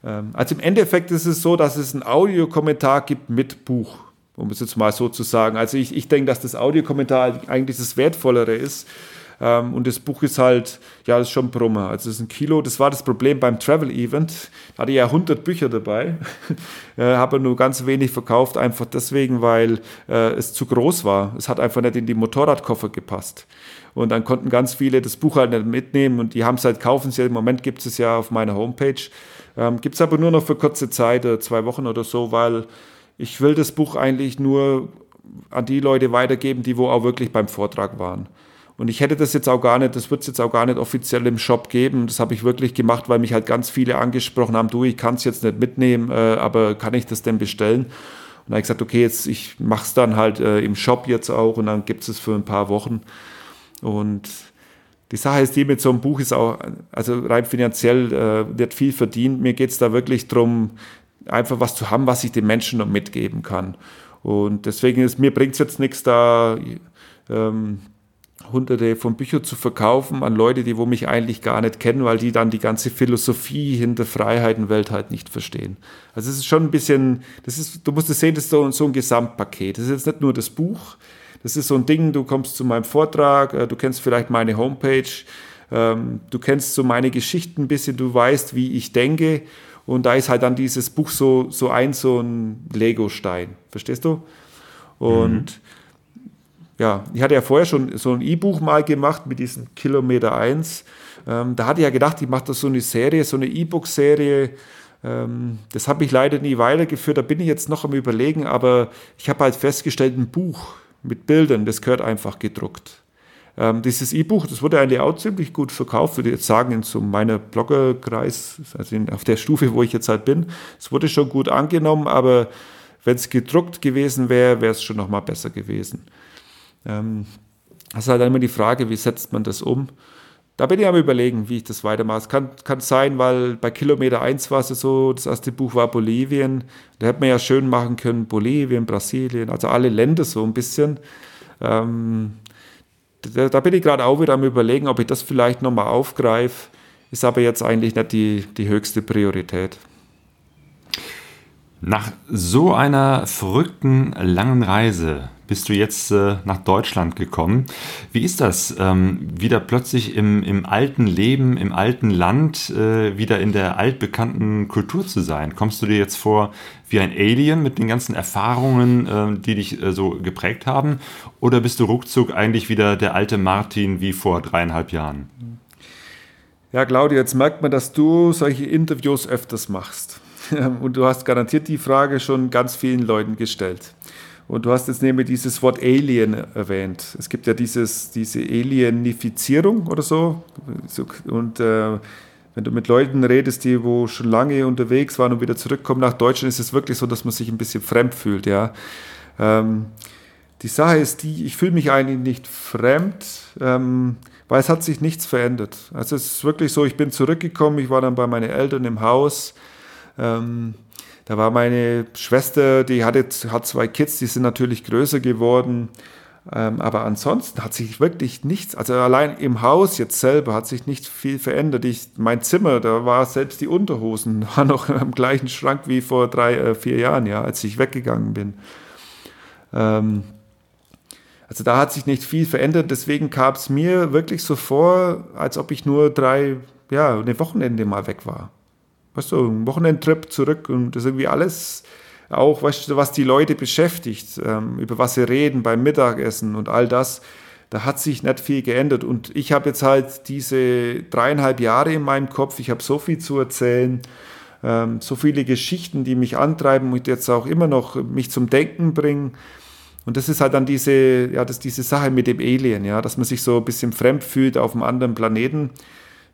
Ähm, also im Endeffekt ist es so, dass es einen Audiokommentar gibt mit Buch, um es jetzt mal so zu sagen. Also ich, ich denke, dass das Audiokommentar eigentlich das Wertvollere ist. Ähm, und das Buch ist halt, ja, das ist schon Brummer. Also es ist ein Kilo. Das war das Problem beim Travel Event. Da hatte ich ja 100 Bücher dabei, äh, habe nur ganz wenig verkauft, einfach deswegen, weil äh, es zu groß war. Es hat einfach nicht in die Motorradkoffer gepasst. Und dann konnten ganz viele das Buch halt nicht mitnehmen und die haben es halt kaufen. Sie, Im Moment gibt es ja auf meiner Homepage. Ähm, gibt es aber nur noch für kurze Zeit, äh, zwei Wochen oder so, weil ich will das Buch eigentlich nur an die Leute weitergeben, die wo auch wirklich beim Vortrag waren. Und ich hätte das jetzt auch gar nicht, das wird es jetzt auch gar nicht offiziell im Shop geben. Das habe ich wirklich gemacht, weil mich halt ganz viele angesprochen haben, du, ich kann es jetzt nicht mitnehmen, äh, aber kann ich das denn bestellen? Und dann habe ich gesagt, okay, jetzt ich mache es dann halt äh, im Shop jetzt auch und dann gibt es für ein paar Wochen. Und die Sache ist die, mit so einem Buch ist auch, also rein finanziell äh, wird viel verdient. Mir geht es da wirklich darum, einfach was zu haben, was ich den Menschen noch mitgeben kann. Und deswegen ist mir bringt es jetzt nichts da. Ähm, hunderte von Büchern zu verkaufen an Leute, die wo mich eigentlich gar nicht kennen, weil die dann die ganze Philosophie hinter Freiheitenwelt halt nicht verstehen. Also es ist schon ein bisschen, das ist, du musst es sehen, das ist so, so ein Gesamtpaket. Das ist jetzt nicht nur das Buch, das ist so ein Ding, du kommst zu meinem Vortrag, äh, du kennst vielleicht meine Homepage, ähm, du kennst so meine Geschichten ein bisschen, du weißt, wie ich denke und da ist halt dann dieses Buch so, so ein, so ein Lego-Stein, verstehst du? Und mhm ja, ich hatte ja vorher schon so ein E-Buch mal gemacht mit diesem Kilometer 1. Ähm, da hatte ich ja gedacht, ich mache da so eine Serie, so eine E-Book-Serie. Ähm, das habe ich leider nie weitergeführt, da bin ich jetzt noch am Überlegen, aber ich habe halt festgestellt, ein Buch mit Bildern, das gehört einfach gedruckt. Ähm, dieses E-Buch, das wurde eigentlich auch ziemlich gut verkauft, würde ich jetzt sagen, in so meiner Bloggerkreis, also in, auf der Stufe, wo ich jetzt halt bin. Es wurde schon gut angenommen, aber wenn es gedruckt gewesen wäre, wäre es schon noch mal besser gewesen. Ähm, das ist halt immer die Frage, wie setzt man das um? Da bin ich am überlegen, wie ich das weitermache. Es kann, kann sein, weil bei Kilometer 1 war es so, das erste Buch war Bolivien. Da hätte man ja schön machen können, Bolivien, Brasilien, also alle Länder so ein bisschen. Ähm, da, da, bin ich gerade auch wieder am überlegen, ob ich das vielleicht nochmal aufgreife. Ist aber jetzt eigentlich nicht die, die höchste Priorität. Nach so einer verrückten langen Reise bist du jetzt äh, nach Deutschland gekommen. Wie ist das, ähm, wieder plötzlich im, im alten Leben, im alten Land, äh, wieder in der altbekannten Kultur zu sein? Kommst du dir jetzt vor wie ein Alien mit den ganzen Erfahrungen, äh, die dich äh, so geprägt haben? Oder bist du ruckzuck eigentlich wieder der alte Martin wie vor dreieinhalb Jahren? Ja, Claudia, jetzt merkt man, dass du solche Interviews öfters machst. Und du hast garantiert die Frage schon ganz vielen Leuten gestellt. Und du hast jetzt nämlich dieses Wort Alien erwähnt. Es gibt ja dieses, diese Alienifizierung oder so. Und äh, wenn du mit Leuten redest, die wo schon lange unterwegs waren und wieder zurückkommen nach Deutschland, ist es wirklich so, dass man sich ein bisschen fremd fühlt. Ja. Ähm, die Sache ist die, ich fühle mich eigentlich nicht fremd, ähm, weil es hat sich nichts verändert. Also es ist wirklich so, ich bin zurückgekommen, ich war dann bei meinen Eltern im Haus. Ähm, da war meine Schwester, die hatte, hat zwei Kids, die sind natürlich größer geworden. Ähm, aber ansonsten hat sich wirklich nichts, also allein im Haus jetzt selber hat sich nicht viel verändert. Ich, mein Zimmer, da war selbst die Unterhosen, war noch am gleichen Schrank wie vor drei, äh, vier Jahren, ja, als ich weggegangen bin. Ähm, also da hat sich nicht viel verändert, deswegen kam es mir wirklich so vor, als ob ich nur drei, ja, ein Wochenende mal weg war. Weißt du, ein Wochenendtrip zurück und das irgendwie alles auch, weißt du, was die Leute beschäftigt, ähm, über was sie reden beim Mittagessen und all das, da hat sich nicht viel geändert. Und ich habe jetzt halt diese dreieinhalb Jahre in meinem Kopf, ich habe so viel zu erzählen, ähm, so viele Geschichten, die mich antreiben und jetzt auch immer noch mich zum Denken bringen. Und das ist halt dann diese, ja, das, diese Sache mit dem Alien, ja, dass man sich so ein bisschen fremd fühlt auf einem anderen Planeten.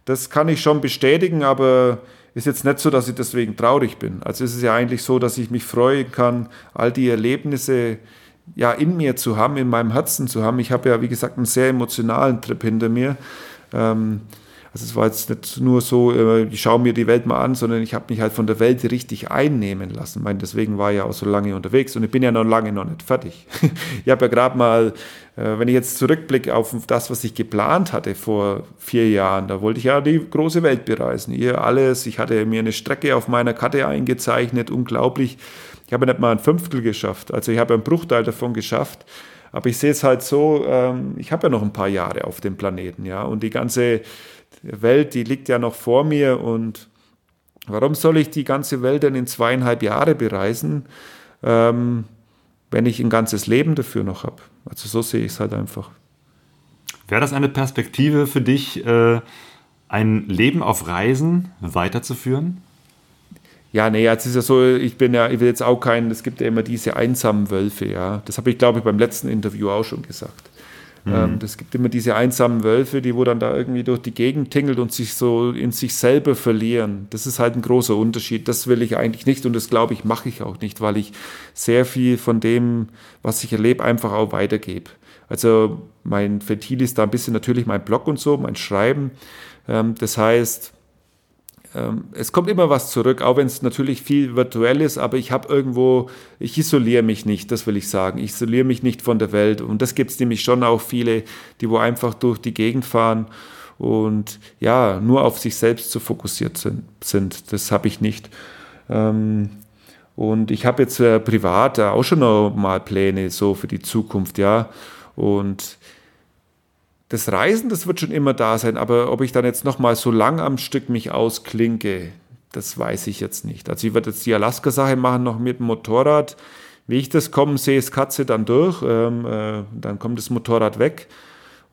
Das kann ich schon bestätigen, aber ist jetzt nicht so, dass ich deswegen traurig bin. Also ist es ja eigentlich so, dass ich mich freuen kann, all die Erlebnisse ja in mir zu haben, in meinem Herzen zu haben. Ich habe ja, wie gesagt, einen sehr emotionalen Trip hinter mir. Ähm, also es war jetzt nicht nur so, äh, ich schaue mir die Welt mal an, sondern ich habe mich halt von der Welt richtig einnehmen lassen. Ich meine, deswegen war ich ja auch so lange unterwegs und ich bin ja noch lange noch nicht fertig. ich habe ja gerade mal, äh, wenn ich jetzt zurückblicke auf das, was ich geplant hatte vor vier Jahren, da wollte ich ja die große Welt bereisen. Hier alles, ich hatte mir eine Strecke auf meiner Karte eingezeichnet, unglaublich. Ich habe nicht mal ein Fünftel geschafft. Also ich habe einen Bruchteil davon geschafft. Aber ich sehe es halt so, ähm, ich habe ja noch ein paar Jahre auf dem Planeten, ja. Und die ganze Welt, die liegt ja noch vor mir und warum soll ich die ganze Welt denn in zweieinhalb Jahre bereisen, ähm, wenn ich ein ganzes Leben dafür noch habe? Also so sehe ich es halt einfach. Wäre das eine Perspektive für dich, äh, ein Leben auf Reisen weiterzuführen? Ja, nee, jetzt ist ja so, ich bin ja, ich will jetzt auch keinen, es gibt ja immer diese einsamen Wölfe, ja. Das habe ich, glaube ich, beim letzten Interview auch schon gesagt. Mhm. Es gibt immer diese einsamen Wölfe, die wo dann da irgendwie durch die Gegend tingelt und sich so in sich selber verlieren. Das ist halt ein großer Unterschied. Das will ich eigentlich nicht und das glaube ich mache ich auch nicht, weil ich sehr viel von dem, was ich erlebe, einfach auch weitergebe. Also mein Ventil ist da ein bisschen natürlich mein Blog und so, mein Schreiben. Ähm, das heißt, ähm, es kommt immer was zurück, auch wenn es natürlich viel virtuell ist, aber ich habe irgendwo, ich isoliere mich nicht, das will ich sagen. Ich isoliere mich nicht von der Welt. Und das gibt es nämlich schon auch viele, die wo einfach durch die Gegend fahren und ja, nur auf sich selbst zu fokussiert sind. sind. Das habe ich nicht. Ähm, und ich habe jetzt äh, privat auch schon noch mal Pläne so für die Zukunft, ja. Und das Reisen, das wird schon immer da sein, aber ob ich dann jetzt nochmal so lang am Stück mich ausklinke, das weiß ich jetzt nicht. Also ich werde jetzt die Alaska-Sache machen, noch mit dem Motorrad. Wie ich das kommen sehe, ist Katze dann durch, ähm, äh, dann kommt das Motorrad weg.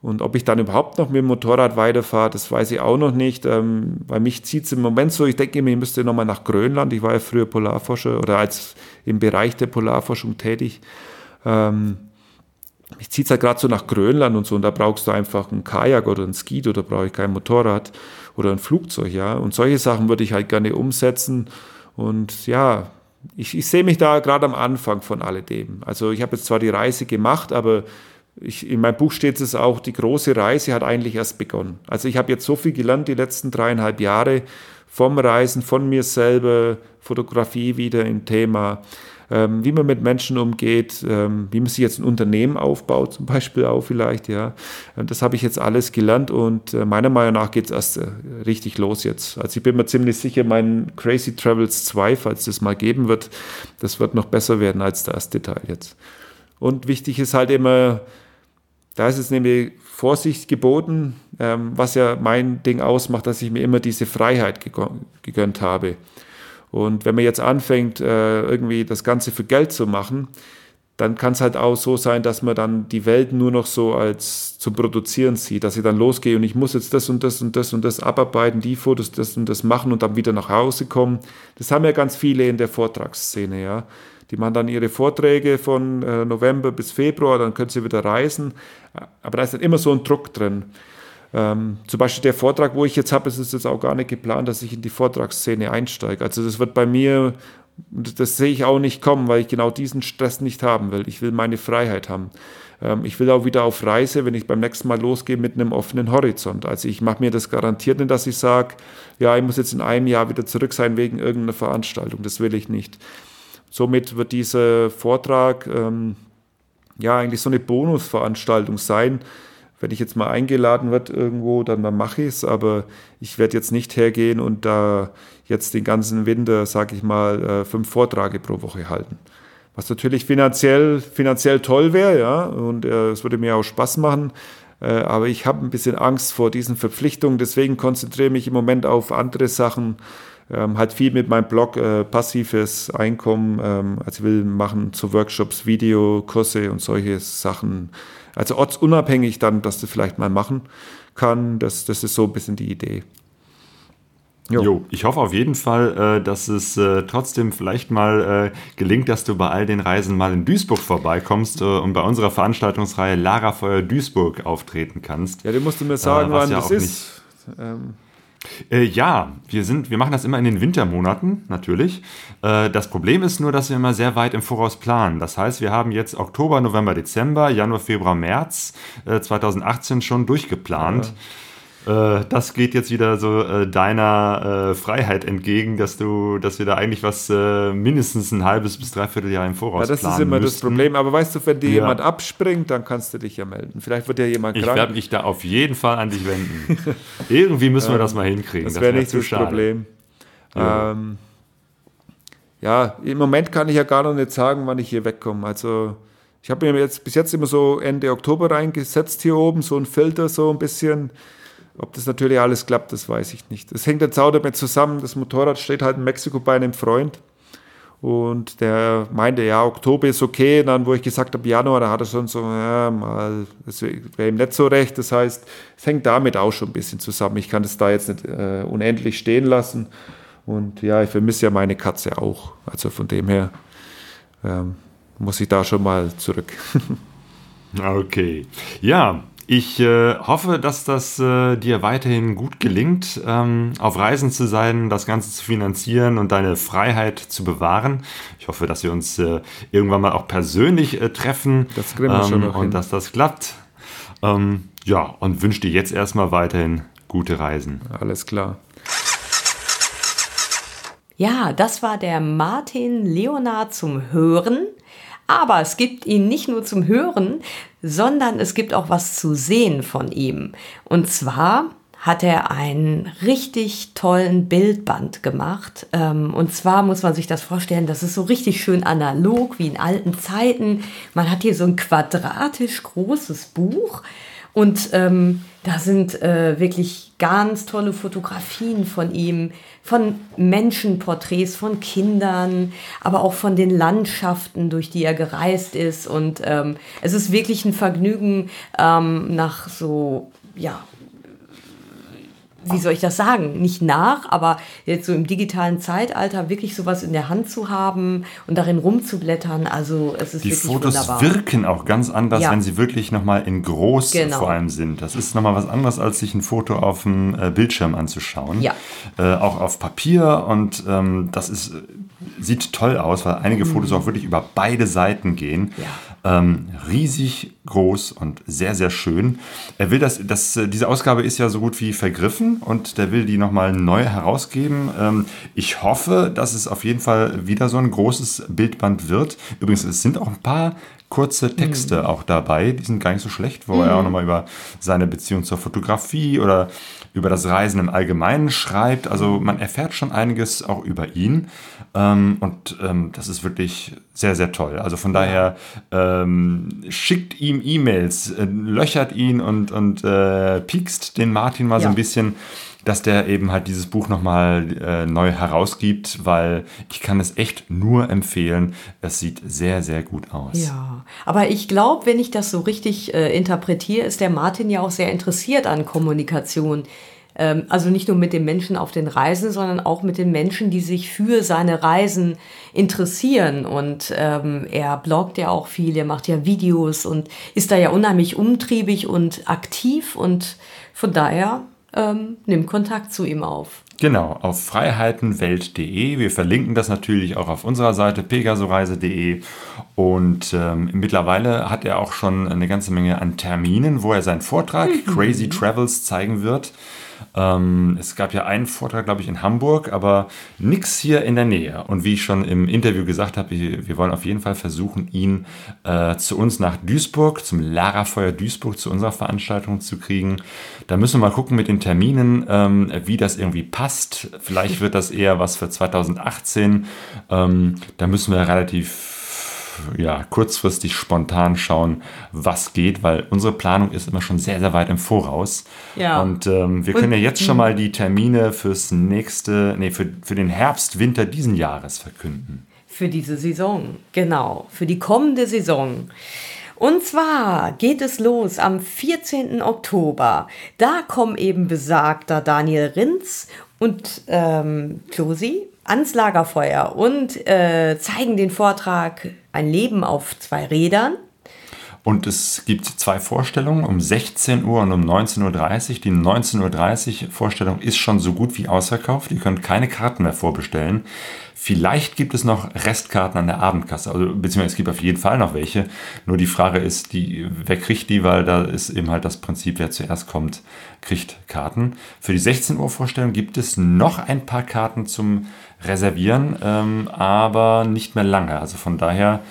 Und ob ich dann überhaupt noch mit dem Motorrad weiterfahre, das weiß ich auch noch nicht. Ähm, weil mich zieht es im Moment so, ich denke mir, ich müsste nochmal nach Grönland. Ich war ja früher Polarforscher oder als im Bereich der Polarforschung tätig. Ähm, mich zieht es halt gerade so nach Grönland und so und da brauchst du einfach einen Kajak oder ein Ski oder brauche ich kein Motorrad oder ein Flugzeug, ja. Und solche Sachen würde ich halt gerne umsetzen und ja, ich, ich sehe mich da gerade am Anfang von alledem. Also ich habe jetzt zwar die Reise gemacht, aber ich, in meinem Buch steht es auch, die große Reise hat eigentlich erst begonnen. Also ich habe jetzt so viel gelernt die letzten dreieinhalb Jahre vom Reisen, von mir selber, Fotografie wieder ein Thema, ähm, wie man mit Menschen umgeht, ähm, wie man sich jetzt ein Unternehmen aufbaut, zum Beispiel auch vielleicht, ja. Das habe ich jetzt alles gelernt und äh, meiner Meinung nach geht es erst äh, richtig los jetzt. Also ich bin mir ziemlich sicher, mein Crazy Travels 2, falls das mal geben wird, das wird noch besser werden als der erste Teil jetzt. Und wichtig ist halt immer, da ist es nämlich Vorsicht geboten, ähm, was ja mein Ding ausmacht, dass ich mir immer diese Freiheit gegönnt habe. Und wenn man jetzt anfängt, äh, irgendwie das Ganze für Geld zu machen, dann kann es halt auch so sein, dass man dann die Welt nur noch so als zum Produzieren sieht, dass ich dann losgehe und ich muss jetzt das und das und das und das abarbeiten, die Fotos, das und das machen und dann wieder nach Hause kommen. Das haben ja ganz viele in der Vortragsszene, ja. Die machen dann ihre Vorträge von äh, November bis Februar, dann können sie wieder reisen. Aber da ist dann immer so ein Druck drin. Ähm, zum Beispiel der Vortrag, wo ich jetzt habe, ist es jetzt auch gar nicht geplant, dass ich in die Vortragsszene einsteige. Also das wird bei mir, das sehe ich auch nicht kommen, weil ich genau diesen Stress nicht haben will. Ich will meine Freiheit haben. Ähm, ich will auch wieder auf Reise, wenn ich beim nächsten Mal losgehe, mit einem offenen Horizont. Also ich mache mir das garantiert nicht, dass ich sage, ja, ich muss jetzt in einem Jahr wieder zurück sein wegen irgendeiner Veranstaltung. Das will ich nicht. Somit wird dieser Vortrag... Ähm, ja eigentlich so eine Bonusveranstaltung sein. Wenn ich jetzt mal eingeladen wird irgendwo, dann, mache ich es, aber ich werde jetzt nicht hergehen und da jetzt den ganzen Winter, sage ich mal, äh, fünf Vorträge pro Woche halten. Was natürlich finanziell, finanziell toll wäre, ja, und äh, es würde mir auch Spaß machen. Äh, aber ich habe ein bisschen Angst vor diesen Verpflichtungen, deswegen konzentriere ich mich im Moment auf andere Sachen. Ähm, halt viel mit meinem Blog äh, passives Einkommen, ähm, also ich will machen zu Workshops, Videokurse und solche Sachen. Also ortsunabhängig dann, dass du vielleicht mal machen kann. Das, das ist so ein bisschen die Idee. Jo. jo. ich hoffe auf jeden Fall, äh, dass es äh, trotzdem vielleicht mal äh, gelingt, dass du bei all den Reisen mal in Duisburg vorbeikommst und bei unserer Veranstaltungsreihe Lara Feuer Duisburg auftreten kannst. Ja, du musst mir sagen, wann ja das ist. Ähm. Äh, ja, wir, sind, wir machen das immer in den Wintermonaten, natürlich. Äh, das Problem ist nur, dass wir immer sehr weit im Voraus planen. Das heißt, wir haben jetzt Oktober, November, Dezember, Januar, Februar, März 2018 schon durchgeplant. Ja. Äh, das geht jetzt wieder so äh, deiner äh, Freiheit entgegen, dass du, dass wir da eigentlich was äh, mindestens ein halbes bis dreiviertel Jahr im Voraus Ja, das ist immer müssten. das Problem. Aber weißt du, wenn dir ja. jemand abspringt, dann kannst du dich ja melden. Vielleicht wird ja jemand ich krank. Ich werde mich da auf jeden Fall an dich wenden. Irgendwie müssen wir das mal hinkriegen. Das, wäre wär nicht das schade. Problem. Ja. Ähm, ja, im Moment kann ich ja gar noch nicht sagen, wann ich hier wegkomme. Also ich habe mir jetzt bis jetzt immer so Ende Oktober reingesetzt hier oben, so ein Filter, so ein bisschen ob das natürlich alles klappt, das weiß ich nicht. Es hängt jetzt auch damit zusammen, das Motorrad steht halt in Mexiko bei einem Freund und der meinte, ja, Oktober ist okay. Und dann, wo ich gesagt habe, Januar, da hat er schon so, ja, mal, das wäre ihm nicht so recht. Das heißt, es hängt damit auch schon ein bisschen zusammen. Ich kann das da jetzt nicht äh, unendlich stehen lassen. Und ja, ich vermisse ja meine Katze auch. Also von dem her ähm, muss ich da schon mal zurück. okay. Ja, ich äh, hoffe, dass das äh, dir weiterhin gut gelingt, ähm, auf Reisen zu sein, das Ganze zu finanzieren und deine Freiheit zu bewahren. Ich hoffe, dass wir uns äh, irgendwann mal auch persönlich äh, treffen das ähm, und hin. dass das klappt. Ähm, ja, und wünsche dir jetzt erstmal weiterhin gute Reisen. Alles klar. Ja, das war der Martin Leonard zum Hören. Aber es gibt ihn nicht nur zum Hören, sondern es gibt auch was zu sehen von ihm. Und zwar hat er einen richtig tollen Bildband gemacht. Ähm, und zwar muss man sich das vorstellen, das ist so richtig schön analog wie in alten Zeiten. Man hat hier so ein quadratisch großes Buch und ähm, da sind äh, wirklich ganz tolle Fotografien von ihm, von Menschenporträts, von Kindern, aber auch von den Landschaften, durch die er gereist ist. Und ähm, es ist wirklich ein Vergnügen, ähm, nach so ja, wie soll ich das sagen, nicht nach, aber jetzt so im digitalen Zeitalter wirklich sowas in der Hand zu haben und darin rumzublättern, also es ist Die wirklich Fotos wunderbar. wirken auch ganz anders, ja. wenn sie wirklich nochmal in groß genau. vor allem sind. Das ist nochmal was anderes, als sich ein Foto auf dem äh, Bildschirm anzuschauen. Ja. Äh, auch auf Papier und ähm, das ist, sieht toll aus, weil einige mhm. Fotos auch wirklich über beide Seiten gehen. Ja. Ähm, riesig groß und sehr, sehr schön. Er will das, das, äh, diese Ausgabe ist ja so gut wie vergriffen und der will die nochmal neu herausgeben. Ähm, ich hoffe, dass es auf jeden Fall wieder so ein großes Bildband wird. Übrigens, es sind auch ein paar kurze Texte mhm. auch dabei, die sind gar nicht so schlecht, wo mhm. er auch nochmal über seine Beziehung zur Fotografie oder über das Reisen im Allgemeinen schreibt. Also man erfährt schon einiges auch über ihn ähm, und ähm, das ist wirklich sehr, sehr toll. Also von daher schickt ihm E-Mails, äh, löchert ihn und, und äh, piekst den Martin mal ja. so ein bisschen dass der eben halt dieses Buch nochmal äh, neu herausgibt, weil ich kann es echt nur empfehlen. Es sieht sehr, sehr gut aus. Ja, aber ich glaube, wenn ich das so richtig äh, interpretiere, ist der Martin ja auch sehr interessiert an Kommunikation. Ähm, also nicht nur mit den Menschen auf den Reisen, sondern auch mit den Menschen, die sich für seine Reisen interessieren. Und ähm, er bloggt ja auch viel, er macht ja Videos und ist da ja unheimlich umtriebig und aktiv. Und von daher ähm, nimm Kontakt zu ihm auf. Genau, auf freiheitenwelt.de. Wir verlinken das natürlich auch auf unserer Seite pegasoreise.de. Und ähm, mittlerweile hat er auch schon eine ganze Menge an Terminen, wo er seinen Vortrag mhm. Crazy Travels zeigen wird. Ähm, es gab ja einen Vortrag, glaube ich, in Hamburg, aber nichts hier in der Nähe. Und wie ich schon im Interview gesagt habe, wir, wollen auf jeden Fall versuchen, ihn äh, zu uns nach Duisburg, zum Larafeuer Duisburg, zu unserer Veranstaltung zu kriegen. Da müssen wir mal gucken mit den Terminen, ähm, wie das irgendwie passt. Vielleicht wird das eher was für 2018. Ähm, da müssen wir relativ ja, kurzfristig spontan schauen, was geht, weil unsere Planung ist immer schon sehr, sehr weit im Voraus. Ja. Und ähm, wir können Und, ja jetzt schon mal die Termine fürs nächste, nee, für, für den Herbst, Winter diesen Jahres verkünden. Für diese Saison, genau, für die kommende Saison. Und zwar geht es los am 14. Oktober. Da kommen eben besagter Daniel Rinz und ähm, Klosi ans Lagerfeuer und äh, zeigen den Vortrag Ein Leben auf zwei Rädern. Und es gibt zwei Vorstellungen, um 16 Uhr und um 19.30 Uhr. Die 19.30 Uhr Vorstellung ist schon so gut wie ausverkauft. Ihr könnt keine Karten mehr vorbestellen. Vielleicht gibt es noch Restkarten an der Abendkasse, also, beziehungsweise es gibt auf jeden Fall noch welche. Nur die Frage ist, die, wer kriegt die, weil da ist eben halt das Prinzip, wer zuerst kommt, kriegt Karten. Für die 16 Uhr Vorstellung gibt es noch ein paar Karten zum Reservieren, ähm, aber nicht mehr lange. Also von daher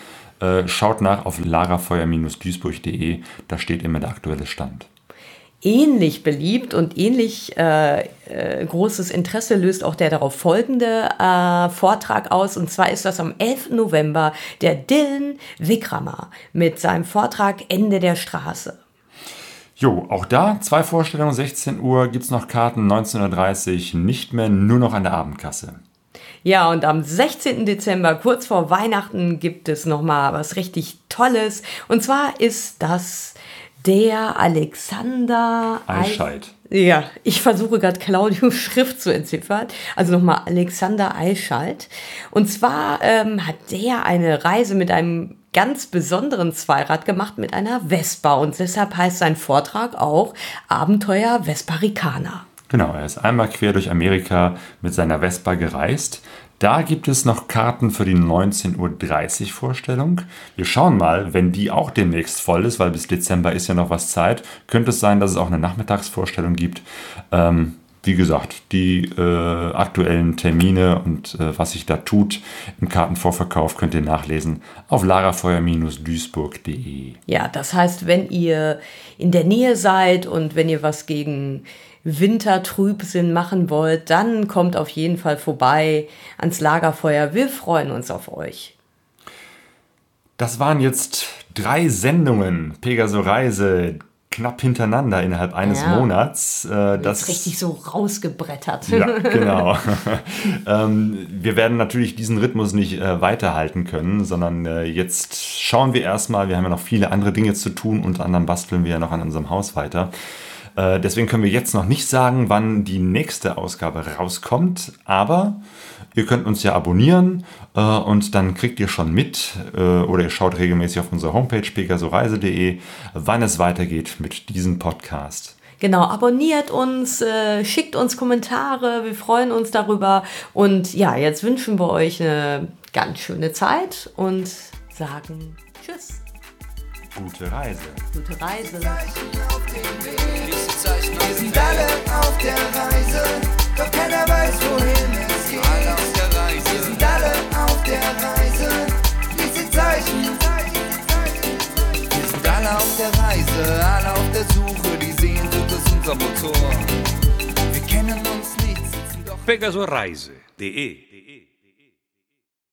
äh, schaut nach auf lagerfeuer-duisburg.de, da steht immer der aktuelle Stand ähnlich beliebt und ähnlich äh, äh, großes Interesse löst auch der darauf folgende äh, Vortrag aus. Und zwar ist das am 11. November der Dylan Wickramer mit seinem Vortrag Ende der Straße. Jo, auch da zwei Vorstellungen, 16 Uhr gibt es noch Karten, 19.30 Uhr nicht mehr, nur noch an der Abendkasse. Ja, und am 16. Dezember, kurz vor Weihnachten, gibt es nochmal was richtig Tolles. Und zwar ist das der Alexander Eichscheid. Ja, ich versuche gerade Claudius Schrift zu entziffern. Also nochmal Alexander Eichscheid. Und zwar ähm, hat der eine Reise mit einem ganz besonderen Zweirad gemacht mit einer Vespa. Und deshalb heißt sein Vortrag auch Abenteuer Vesparicana. Genau, er ist einmal quer durch Amerika mit seiner Vespa gereist. Da gibt es noch Karten für die 19.30 Uhr Vorstellung. Wir schauen mal, wenn die auch demnächst voll ist, weil bis Dezember ist ja noch was Zeit, könnte es sein, dass es auch eine Nachmittagsvorstellung gibt. Ähm, wie gesagt, die äh, aktuellen Termine und äh, was sich da tut im Kartenvorverkauf könnt ihr nachlesen auf lagerfeuer-duisburg.de. Ja, das heißt, wenn ihr in der Nähe seid und wenn ihr was gegen Wintertrübsinn machen wollt, dann kommt auf jeden Fall vorbei ans Lagerfeuer. Wir freuen uns auf euch. Das waren jetzt drei Sendungen Pegaso Reise knapp hintereinander innerhalb eines ja. Monats. Äh, das richtig so rausgebrettert. Ja, genau. ähm, wir werden natürlich diesen Rhythmus nicht äh, weiterhalten können, sondern äh, jetzt schauen wir erstmal. Wir haben ja noch viele andere Dinge zu tun. Unter anderem basteln wir ja noch an unserem Haus weiter. Äh, deswegen können wir jetzt noch nicht sagen, wann die nächste Ausgabe rauskommt, aber ihr könnt uns ja abonnieren äh, und dann kriegt ihr schon mit äh, oder ihr schaut regelmäßig auf unserer Homepage pegasoreise.de, wann es weitergeht mit diesem Podcast. Genau, abonniert uns, äh, schickt uns Kommentare, wir freuen uns darüber. Und ja, jetzt wünschen wir euch eine ganz schöne Zeit und sagen Tschüss. Gute Reise. Gute Reise. Wir sind alle auf der Reise, doch keiner weiß, wohin es geht. Alle auf der Reise. Wir sind alle auf der Reise, diese Zeichen. Wir sind alle auf der Reise, alle auf der Suche, die Sehnsucht ist unser Motor. Wir kennen uns nicht, sitzen doch. Pegasoreise.de